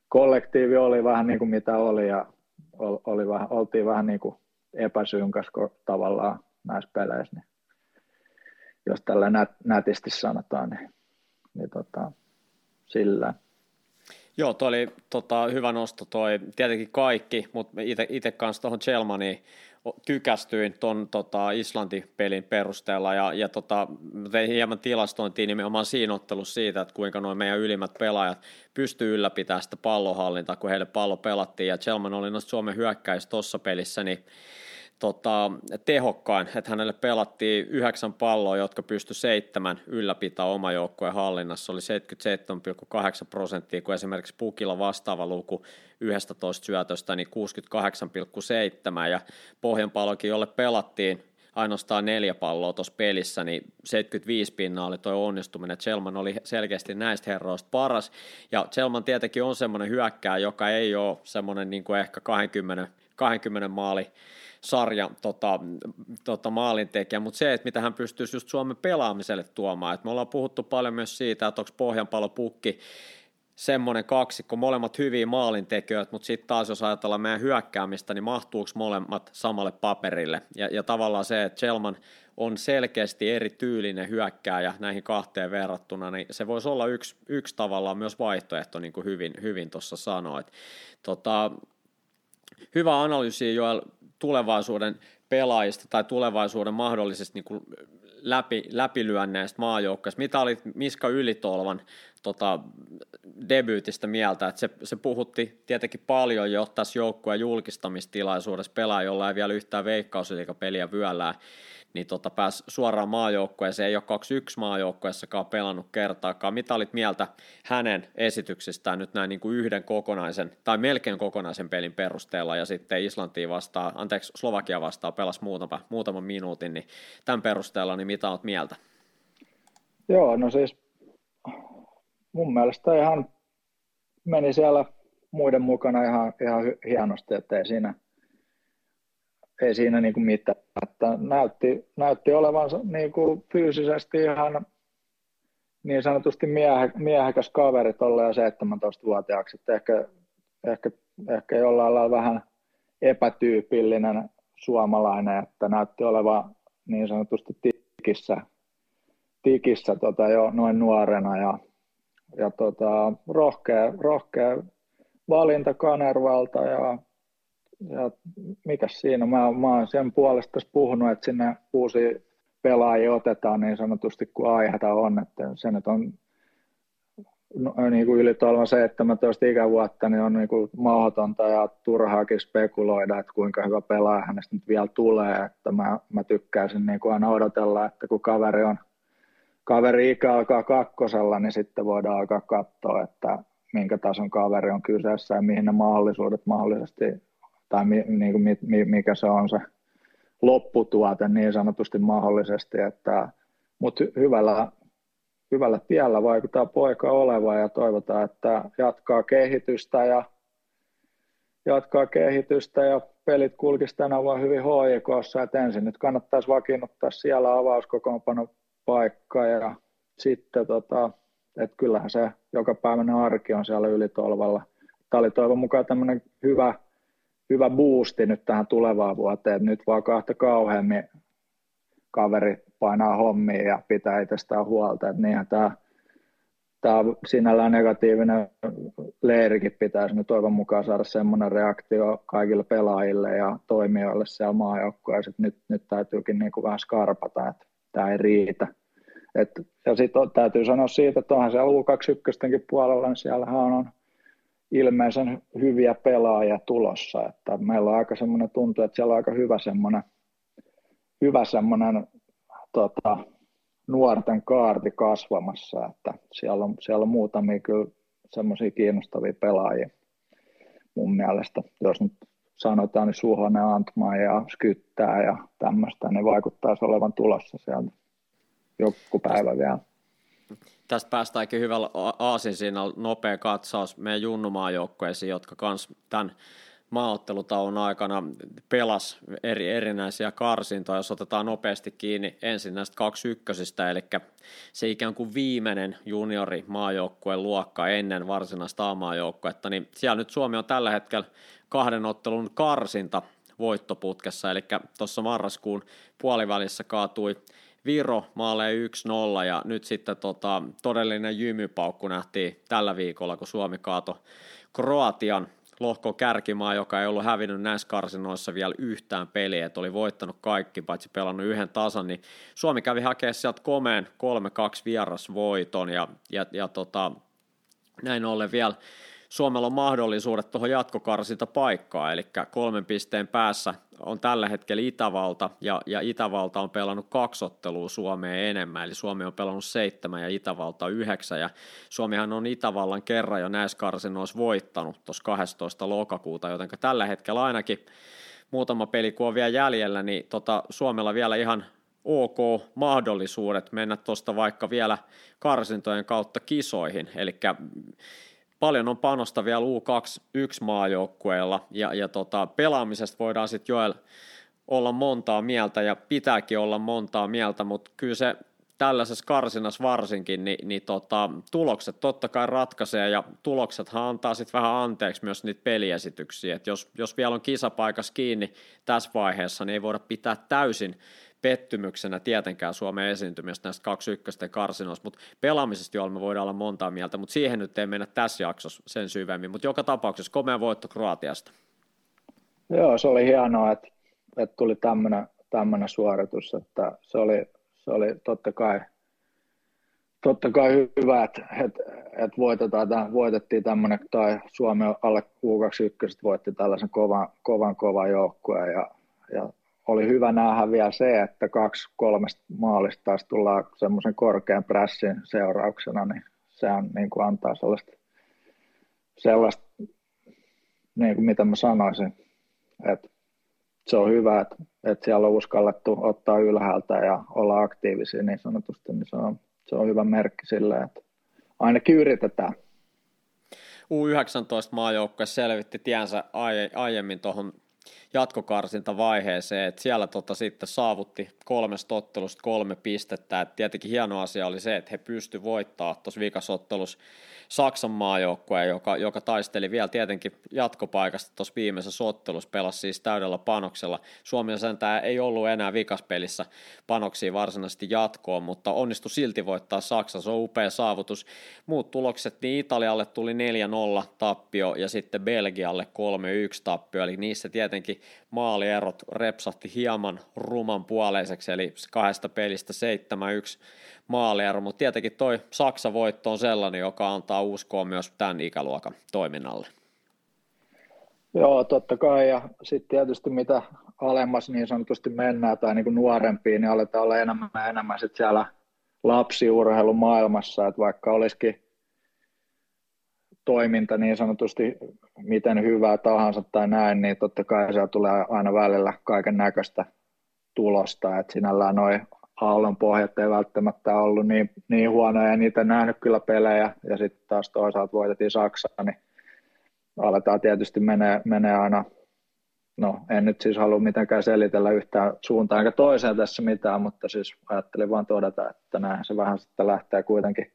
kollektiivi oli vähän niin kuin mitä oli ja oli vähän, oltiin vähän niin kuin epäsynkäs tavallaan näissä peleissä, niin jos tällä nät, nätisti sanotaan, niin, niin tota, sillä. Joo, toi oli tota, hyvä nosto toi, tietenkin kaikki, mutta itse kanssa tuohon Chelmaniin tykästyin ton tota, Islanti-pelin perusteella. Ja, ja tota, tein hieman tilastointia nimenomaan siinä ottelussa siitä, että kuinka noin meidän ylimmät pelaajat pystyy ylläpitämään sitä pallohallintaa, kun heille pallo pelattiin. Ja Chelman oli noista Suomen hyökkäistä tuossa pelissä, niin tota, tehokkain, että hänelle pelattiin yhdeksän palloa, jotka pysty seitsemän ylläpitää oma joukkueen hallinnassa, oli 77,8 prosenttia, kun esimerkiksi Pukilla vastaava luku 11 syötöstä, niin 68,7 ja pohjanpallokin, jolle pelattiin ainoastaan neljä palloa tuossa pelissä, niin 75 pinnaa oli tuo onnistuminen. Chelman oli selkeästi näistä herroista paras, ja Chelman tietenkin on semmoinen hyökkää, joka ei ole semmoinen niin kuin ehkä 20, 20 maali sarja tota, tota maalintekijä, mutta se, että mitä hän pystyisi just Suomen pelaamiselle tuomaan, että me ollaan puhuttu paljon myös siitä, että onko pohjanpallopukki semmoinen kaksikko, molemmat hyviä maalintekijöitä, mutta sitten taas jos ajatellaan meidän hyökkäämistä, niin mahtuuko molemmat samalle paperille? Ja, ja tavallaan se, että Chelman on selkeästi eri tyylinen hyökkääjä näihin kahteen verrattuna, niin se voisi olla yksi, yksi tavallaan myös vaihtoehto, niin kuin hyvin, hyvin tuossa sanoit. Tota, hyvä analyysi Joel tulevaisuuden pelaajista tai tulevaisuuden mahdollisesta niin läpi, läpilyönneistä maajoukkoista. Mitä oli Miska Ylitolvan tota, debyytistä mieltä, että se, se puhutti tietenkin paljon jo tässä joukkueen julkistamistilaisuudessa pelaa, jolla ei vielä yhtään veikkausliikapeliä vyöllään, niin tota, pääsi suoraan maajoukkueeseen, ei ole 2-1 maajoukkueessakaan pelannut kertaakaan. Mitä olit mieltä hänen esityksestään nyt näin niin kuin yhden kokonaisen, tai melkein kokonaisen pelin perusteella, ja sitten Islantiin vastaa, anteeksi, Slovakia vastaa pelasi muutama, muutaman minuutin, niin tämän perusteella, niin mitä olet mieltä? Joo, no siis mun mielestä ihan meni siellä muiden mukana ihan, ihan hienosti, että ei siinä, ei siinä niin kuin mitään. Että näytti, näytti olevansa niin kuin fyysisesti ihan niin sanotusti miehe, miehekäs kaveri tuolla jo 17-vuotiaaksi. Että ehkä, ehkä, ehkä jollain lailla vähän epätyypillinen suomalainen, että näytti olevan niin sanotusti tikissä, tikissä tota jo noin nuorena ja, ja tota, rohkea, rohkea valinta Kanervalta ja ja mikä siinä, mä, mä oon sen puolesta puhunut, että sinne uusi pelaajia otetaan niin sanotusti kuin aihetta on, että se nyt on no, niin kuin yli 17 ikävuotta, niin on niin kuin mahdotonta ja turhaakin spekuloida, että kuinka hyvä pelaaja hänestä nyt vielä tulee, että mä, mä tykkäisin niin kuin aina odotella, että kun kaveri on kaveri ikä alkaa kakkosella, niin sitten voidaan alkaa katsoa, että minkä tason kaveri on kyseessä ja mihin ne mahdollisuudet mahdollisesti tai mi, niin kuin, mi, mikä se on se lopputuote niin sanotusti mahdollisesti, että, mutta hyvällä, hyvällä tiellä vaikuttaa poika oleva ja toivotaan, että jatkaa kehitystä ja jatkaa kehitystä ja pelit kulkisi tänä vuonna hyvin HJKssa, että ensin nyt kannattaisi vakiinnuttaa siellä avauskokoonpano paikka ja sitten tota, että kyllähän se joka päiväinen arki on siellä ylitolvalla. Tämä oli toivon mukaan tämmöinen hyvä hyvä boosti nyt tähän tulevaan vuoteen. Nyt vaan kahta kauheammin kaveri painaa hommia ja pitää itsestään huolta. Että niinhän tämä tämä sinällään negatiivinen leirikin pitäisi nyt toivon mukaan saada semmoinen reaktio kaikille pelaajille ja toimijoille siellä maajoukkoja. Nyt, nyt täytyykin niin kuin vähän skarpata, että tämä ei riitä. Et, ja sitten täytyy sanoa siitä, että onhan siellä U21 puolella, niin siellähän on ilmeisen hyviä pelaajia tulossa. Että meillä on aika semmoinen tuntu, että siellä on aika hyvä semmoinen, hyvä semmoinen tota, nuorten kaarti kasvamassa, että siellä on, siellä on muutamia kyllä semmoisia kiinnostavia pelaajia mun mielestä. Jos nyt sanotaan, niin Suhonen, Antmaa ja Skyttää ja tämmöistä, niin vaikuttaisi olevan tulossa sieltä joku päivä vielä. Tästä päästäänkin hyvällä aasin siinä nopea katsaus meidän junnumaajoukkueisiin, jotka kans tämän maaottelutauon aikana pelas eri, erinäisiä karsintoja, jos otetaan nopeasti kiinni ensin näistä kaksi ykkösistä, eli se ikään kuin viimeinen juniori maajoukkueen luokka ennen varsinaista A-maajoukkuetta, niin siellä nyt Suomi on tällä hetkellä kahden ottelun karsinta voittoputkessa, eli tuossa marraskuun puolivälissä kaatui Viro maalee 1-0 ja nyt sitten tota, todellinen jymypaukku nähtiin tällä viikolla, kun Suomi kaato Kroatian lohko kärkimaa, joka ei ollut hävinnyt näissä karsinoissa vielä yhtään peliä, että oli voittanut kaikki, paitsi pelannut yhden tasan, niin Suomi kävi hakemaan sieltä komeen 3-2 vierasvoiton ja, ja, ja tota, näin ollen vielä Suomella on mahdollisuudet tuohon jatkokarsinta paikkaa, eli kolmen pisteen päässä on tällä hetkellä Itävalta, ja, ja Itävalta on pelannut kaksi ottelua Suomeen enemmän, eli Suomi on pelannut seitsemän ja Itävalta yhdeksän, ja Suomihan on Itävallan kerran jo näissä karsinoissa voittanut tuossa 12. lokakuuta, joten tällä hetkellä ainakin muutama peli kun on vielä jäljellä, niin tota, Suomella vielä ihan ok mahdollisuudet mennä tuosta vaikka vielä karsintojen kautta kisoihin, eli paljon on panosta vielä U21 maajoukkueella ja, ja tota, pelaamisesta voidaan sitten Joel olla montaa mieltä ja pitääkin olla montaa mieltä, mutta kyllä se tällaisessa karsinnassa varsinkin, niin, niin tota, tulokset totta kai ratkaisee ja tuloksethan antaa sitten vähän anteeksi myös niitä peliesityksiä, että jos, jos vielä on kisapaikas kiinni tässä vaiheessa, niin ei voida pitää täysin pettymyksenä tietenkään Suomen esiintymistä näistä kaksi ykkösten karsinoista, mutta pelaamisesta jo me voidaan olla montaa mieltä, mutta siihen nyt ei mennä tässä jaksossa sen syvemmin, mutta joka tapauksessa komea voitto Kroatiasta. Joo, se oli hienoa, että, että tuli tämmöinen suoritus, että se oli, se oli totta kai totta kai hyvä, että, että, että voitetaan, tämän, voitettiin tämmöinen, tai Suomi alle U21 voitti tällaisen kovan, kovan, kovan joukkueen ja, ja oli hyvä nähdä vielä se, että kaksi kolmesta maalista taas tullaan semmoisen korkean pressin seurauksena, niin sehän niin kuin antaa sellaista, sellaista niin kuin mitä mä sanoisin, että se on hyvä, että, että siellä on uskallettu ottaa ylhäältä ja olla aktiivisia niin sanotusti, niin se on, se on hyvä merkki sille, että ainakin yritetään. U19 maajoukkue selvitti tiensä aiemmin tuohon jatkokarsintavaiheeseen, että siellä tota sitten saavutti kolmesta ottelusta kolme pistettä, et tietenkin hieno asia oli se, että he pystyivät voittamaan tuossa viikasottelussa Saksan maajoukkueen, joka, joka taisteli vielä tietenkin jatkopaikasta tuossa viimeisessä ottelussa, pelasi siis täydellä panoksella. Suomi sentään ei ollut enää vikaspelissä panoksia varsinaisesti jatkoon, mutta onnistui silti voittaa Saksa, se on upea saavutus. Muut tulokset, niin Italialle tuli 4-0 tappio ja sitten Belgialle 3-1 tappio, eli niissä tietenkin maalierot repsahti hieman ruman puoleiseksi, eli kahdesta pelistä 7-1 maaliero, mutta tietenkin toi Saksa voitto on sellainen, joka antaa uskoa myös tämän ikäluokan toiminnalle. Joo, totta kai, ja sitten tietysti mitä alemmas niin sanotusti mennään tai niin kuin nuorempiin, niin aletaan olla enemmän ja enemmän sit siellä lapsiurheilun maailmassa, että vaikka olisikin toiminta niin sanotusti miten hyvää tahansa tai näin, niin totta kai siellä tulee aina välillä kaiken näköistä tulosta, että sinällään noin aallon pohjat ei välttämättä ollut niin, niin huonoja, ja niitä nähnyt kyllä pelejä, ja sitten taas toisaalta voitettiin Saksaa, niin aletaan tietysti menee, menee aina, no en nyt siis halua mitenkään selitellä yhtään suuntaan eikä toiseen tässä mitään, mutta siis ajattelin vaan todeta, että näin se vähän sitten lähtee kuitenkin,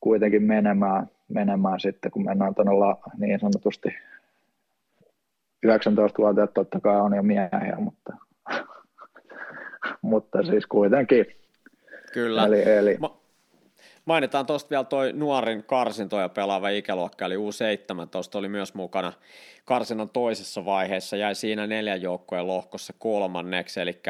kuitenkin menemään, menemään sitten, kun mennään tuonne niin sanotusti 19-vuotiaat totta kai on jo miehiä, mutta <laughs> mutta siis kuitenkin. Kyllä. Eli, eli. Ma- Mainitaan tuosta vielä toi nuorin karsintoja pelaava ikäluokka, eli U17 oli myös mukana karsinnan toisessa vaiheessa, jäi siinä neljän joukkojen lohkossa kolmanneksi, eli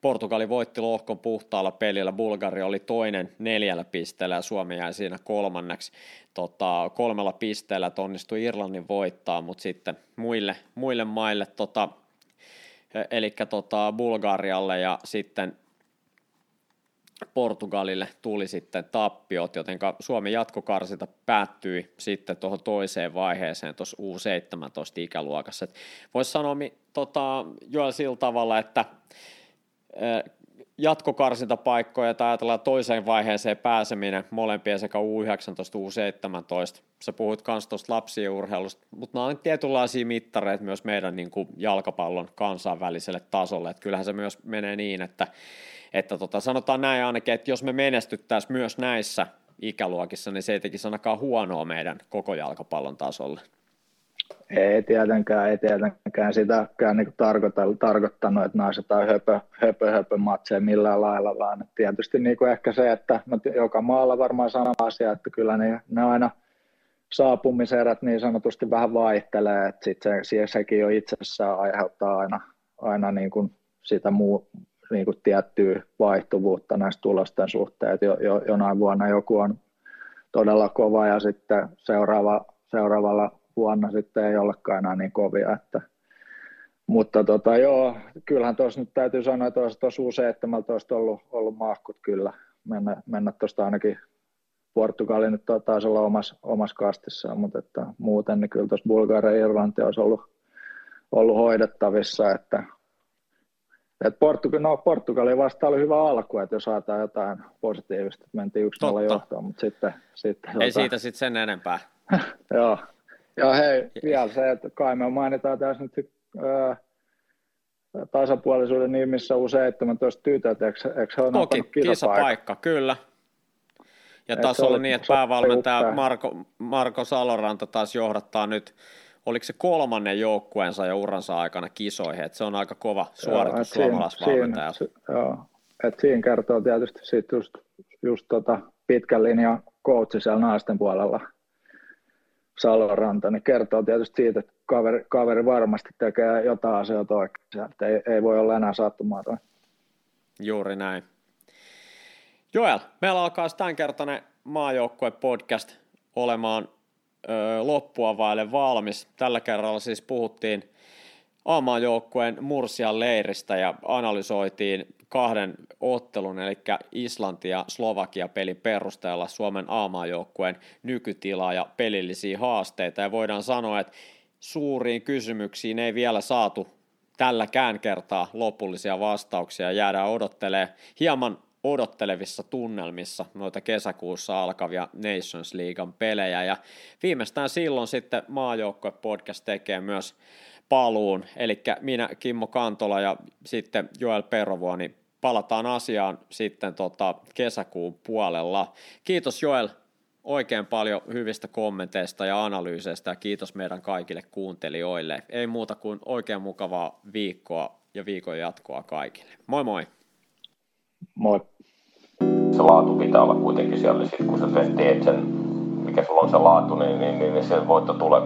Portugali voitti lohkon puhtaalla pelillä, Bulgaria oli toinen neljällä pisteellä ja Suomi jäi siinä kolmanneksi. Tota, kolmella pisteellä onnistui Irlannin voittaa, mutta sitten muille, muille maille, tota, eli tota Bulgarialle ja sitten Portugalille tuli sitten tappiot, joten Suomen jatkokarsinta päättyi sitten tuohon toiseen vaiheeseen tuossa U17-ikäluokassa. Voisi sanoa tota, jo sillä tavalla, että jatkokarsintapaikkoja tai ajatellaan toiseen vaiheeseen pääseminen molempien sekä U19 U17. Sä puhuit myös tuosta lapsien urheilusta, mutta nämä on tietynlaisia mittareita myös meidän niin kuin jalkapallon kansainväliselle tasolle. Että kyllähän se myös menee niin, että että tota, sanotaan näin ainakin, että jos me menestyttäisiin myös näissä ikäluokissa, niin se ei tekisi ainakaan huonoa meidän koko jalkapallon tasolle. Ei tietenkään, ei tietenkään sitäkään niin tarkoittanut, että naiset on höpö, höpö, höpö matseja millään lailla, vaan tietysti niin kuin ehkä se, että joka maalla varmaan sama asia, että kyllä ne, ne aina saapumiserät niin sanotusti vähän vaihtelee, että sit se, sekin jo itsessään aiheuttaa aina, aina niin kuin sitä muu, niin kuin tiettyä vaihtuvuutta näistä tulosten suhteen, että jo, jo, jonain vuonna joku on todella kova ja sitten seuraava, seuraavalla vuonna sitten ei olekaan enää niin kovia, että mutta tota, joo, kyllähän tuossa nyt täytyy sanoa, että olisi tuossa U17 ollut, ollut mahkut kyllä mennä, mennä tuosta ainakin Portugali nyt taisi olla omassa, omassa kastissaan, mutta että muuten niin kyllä tuossa Bulgaria ja Irlanti olisi ollut, ollut hoidettavissa, että et Portugali, no, Portugali vasta oli hyvä alku, että jos saadaan jotain positiivista, että mentiin yksi nolla johtoon, mutta sitten... sitten Ei jota... siitä sitten sen enempää. <laughs> Joo. Ja hei, vielä se, että kai me mainitaan tässä nyt ää, tasapuolisuuden nimissä U17 tytöt, eikö, eikö he ole Toki kisapaikka, kyllä. Ja taas oli niin, että päävalmentaja Marko, Marko Saloranta taas johdattaa nyt oliko se kolmannen joukkueensa ja uransa aikana kisoihin, että se on aika kova suoritus suomalaisvalmentajalta. Joo, että siinä kertoo tietysti siitä just, just tota pitkän linjan coachi siellä naisten puolella, Saloranta, niin kertoo tietysti siitä, että kaveri, kaveri varmasti tekee jotain asioita oikein, että ei, ei voi olla enää sattumaton. Juuri näin. Joel, meillä alkaa tämänkertainen maajoukkue podcast olemaan loppua vaille valmis. Tällä kerralla siis puhuttiin A-maajoukkueen Mursian leiristä ja analysoitiin kahden ottelun, eli Islanti ja Slovakia pelin perusteella Suomen A-maajoukkueen nykytilaa ja pelillisiä haasteita. Ja voidaan sanoa, että suuriin kysymyksiin ei vielä saatu tälläkään kertaa lopullisia vastauksia. Jäädään odottelemaan hieman odottelevissa tunnelmissa noita kesäkuussa alkavia Nations Leaguean pelejä ja viimeistään silloin sitten maajoukkue podcast tekee myös paluun, eli minä Kimmo Kantola ja sitten Joel Pervoa, niin palataan asiaan sitten tota kesäkuun puolella. Kiitos Joel oikein paljon hyvistä kommenteista ja analyyseistä ja kiitos meidän kaikille kuuntelijoille. Ei muuta kuin oikein mukavaa viikkoa ja viikon jatkoa kaikille. Moi moi! Moi. Se laatu pitää olla kuitenkin siellä, kun sä teet sen, mikä sulla on se laatu, niin, niin, niin, niin se voitto tulee.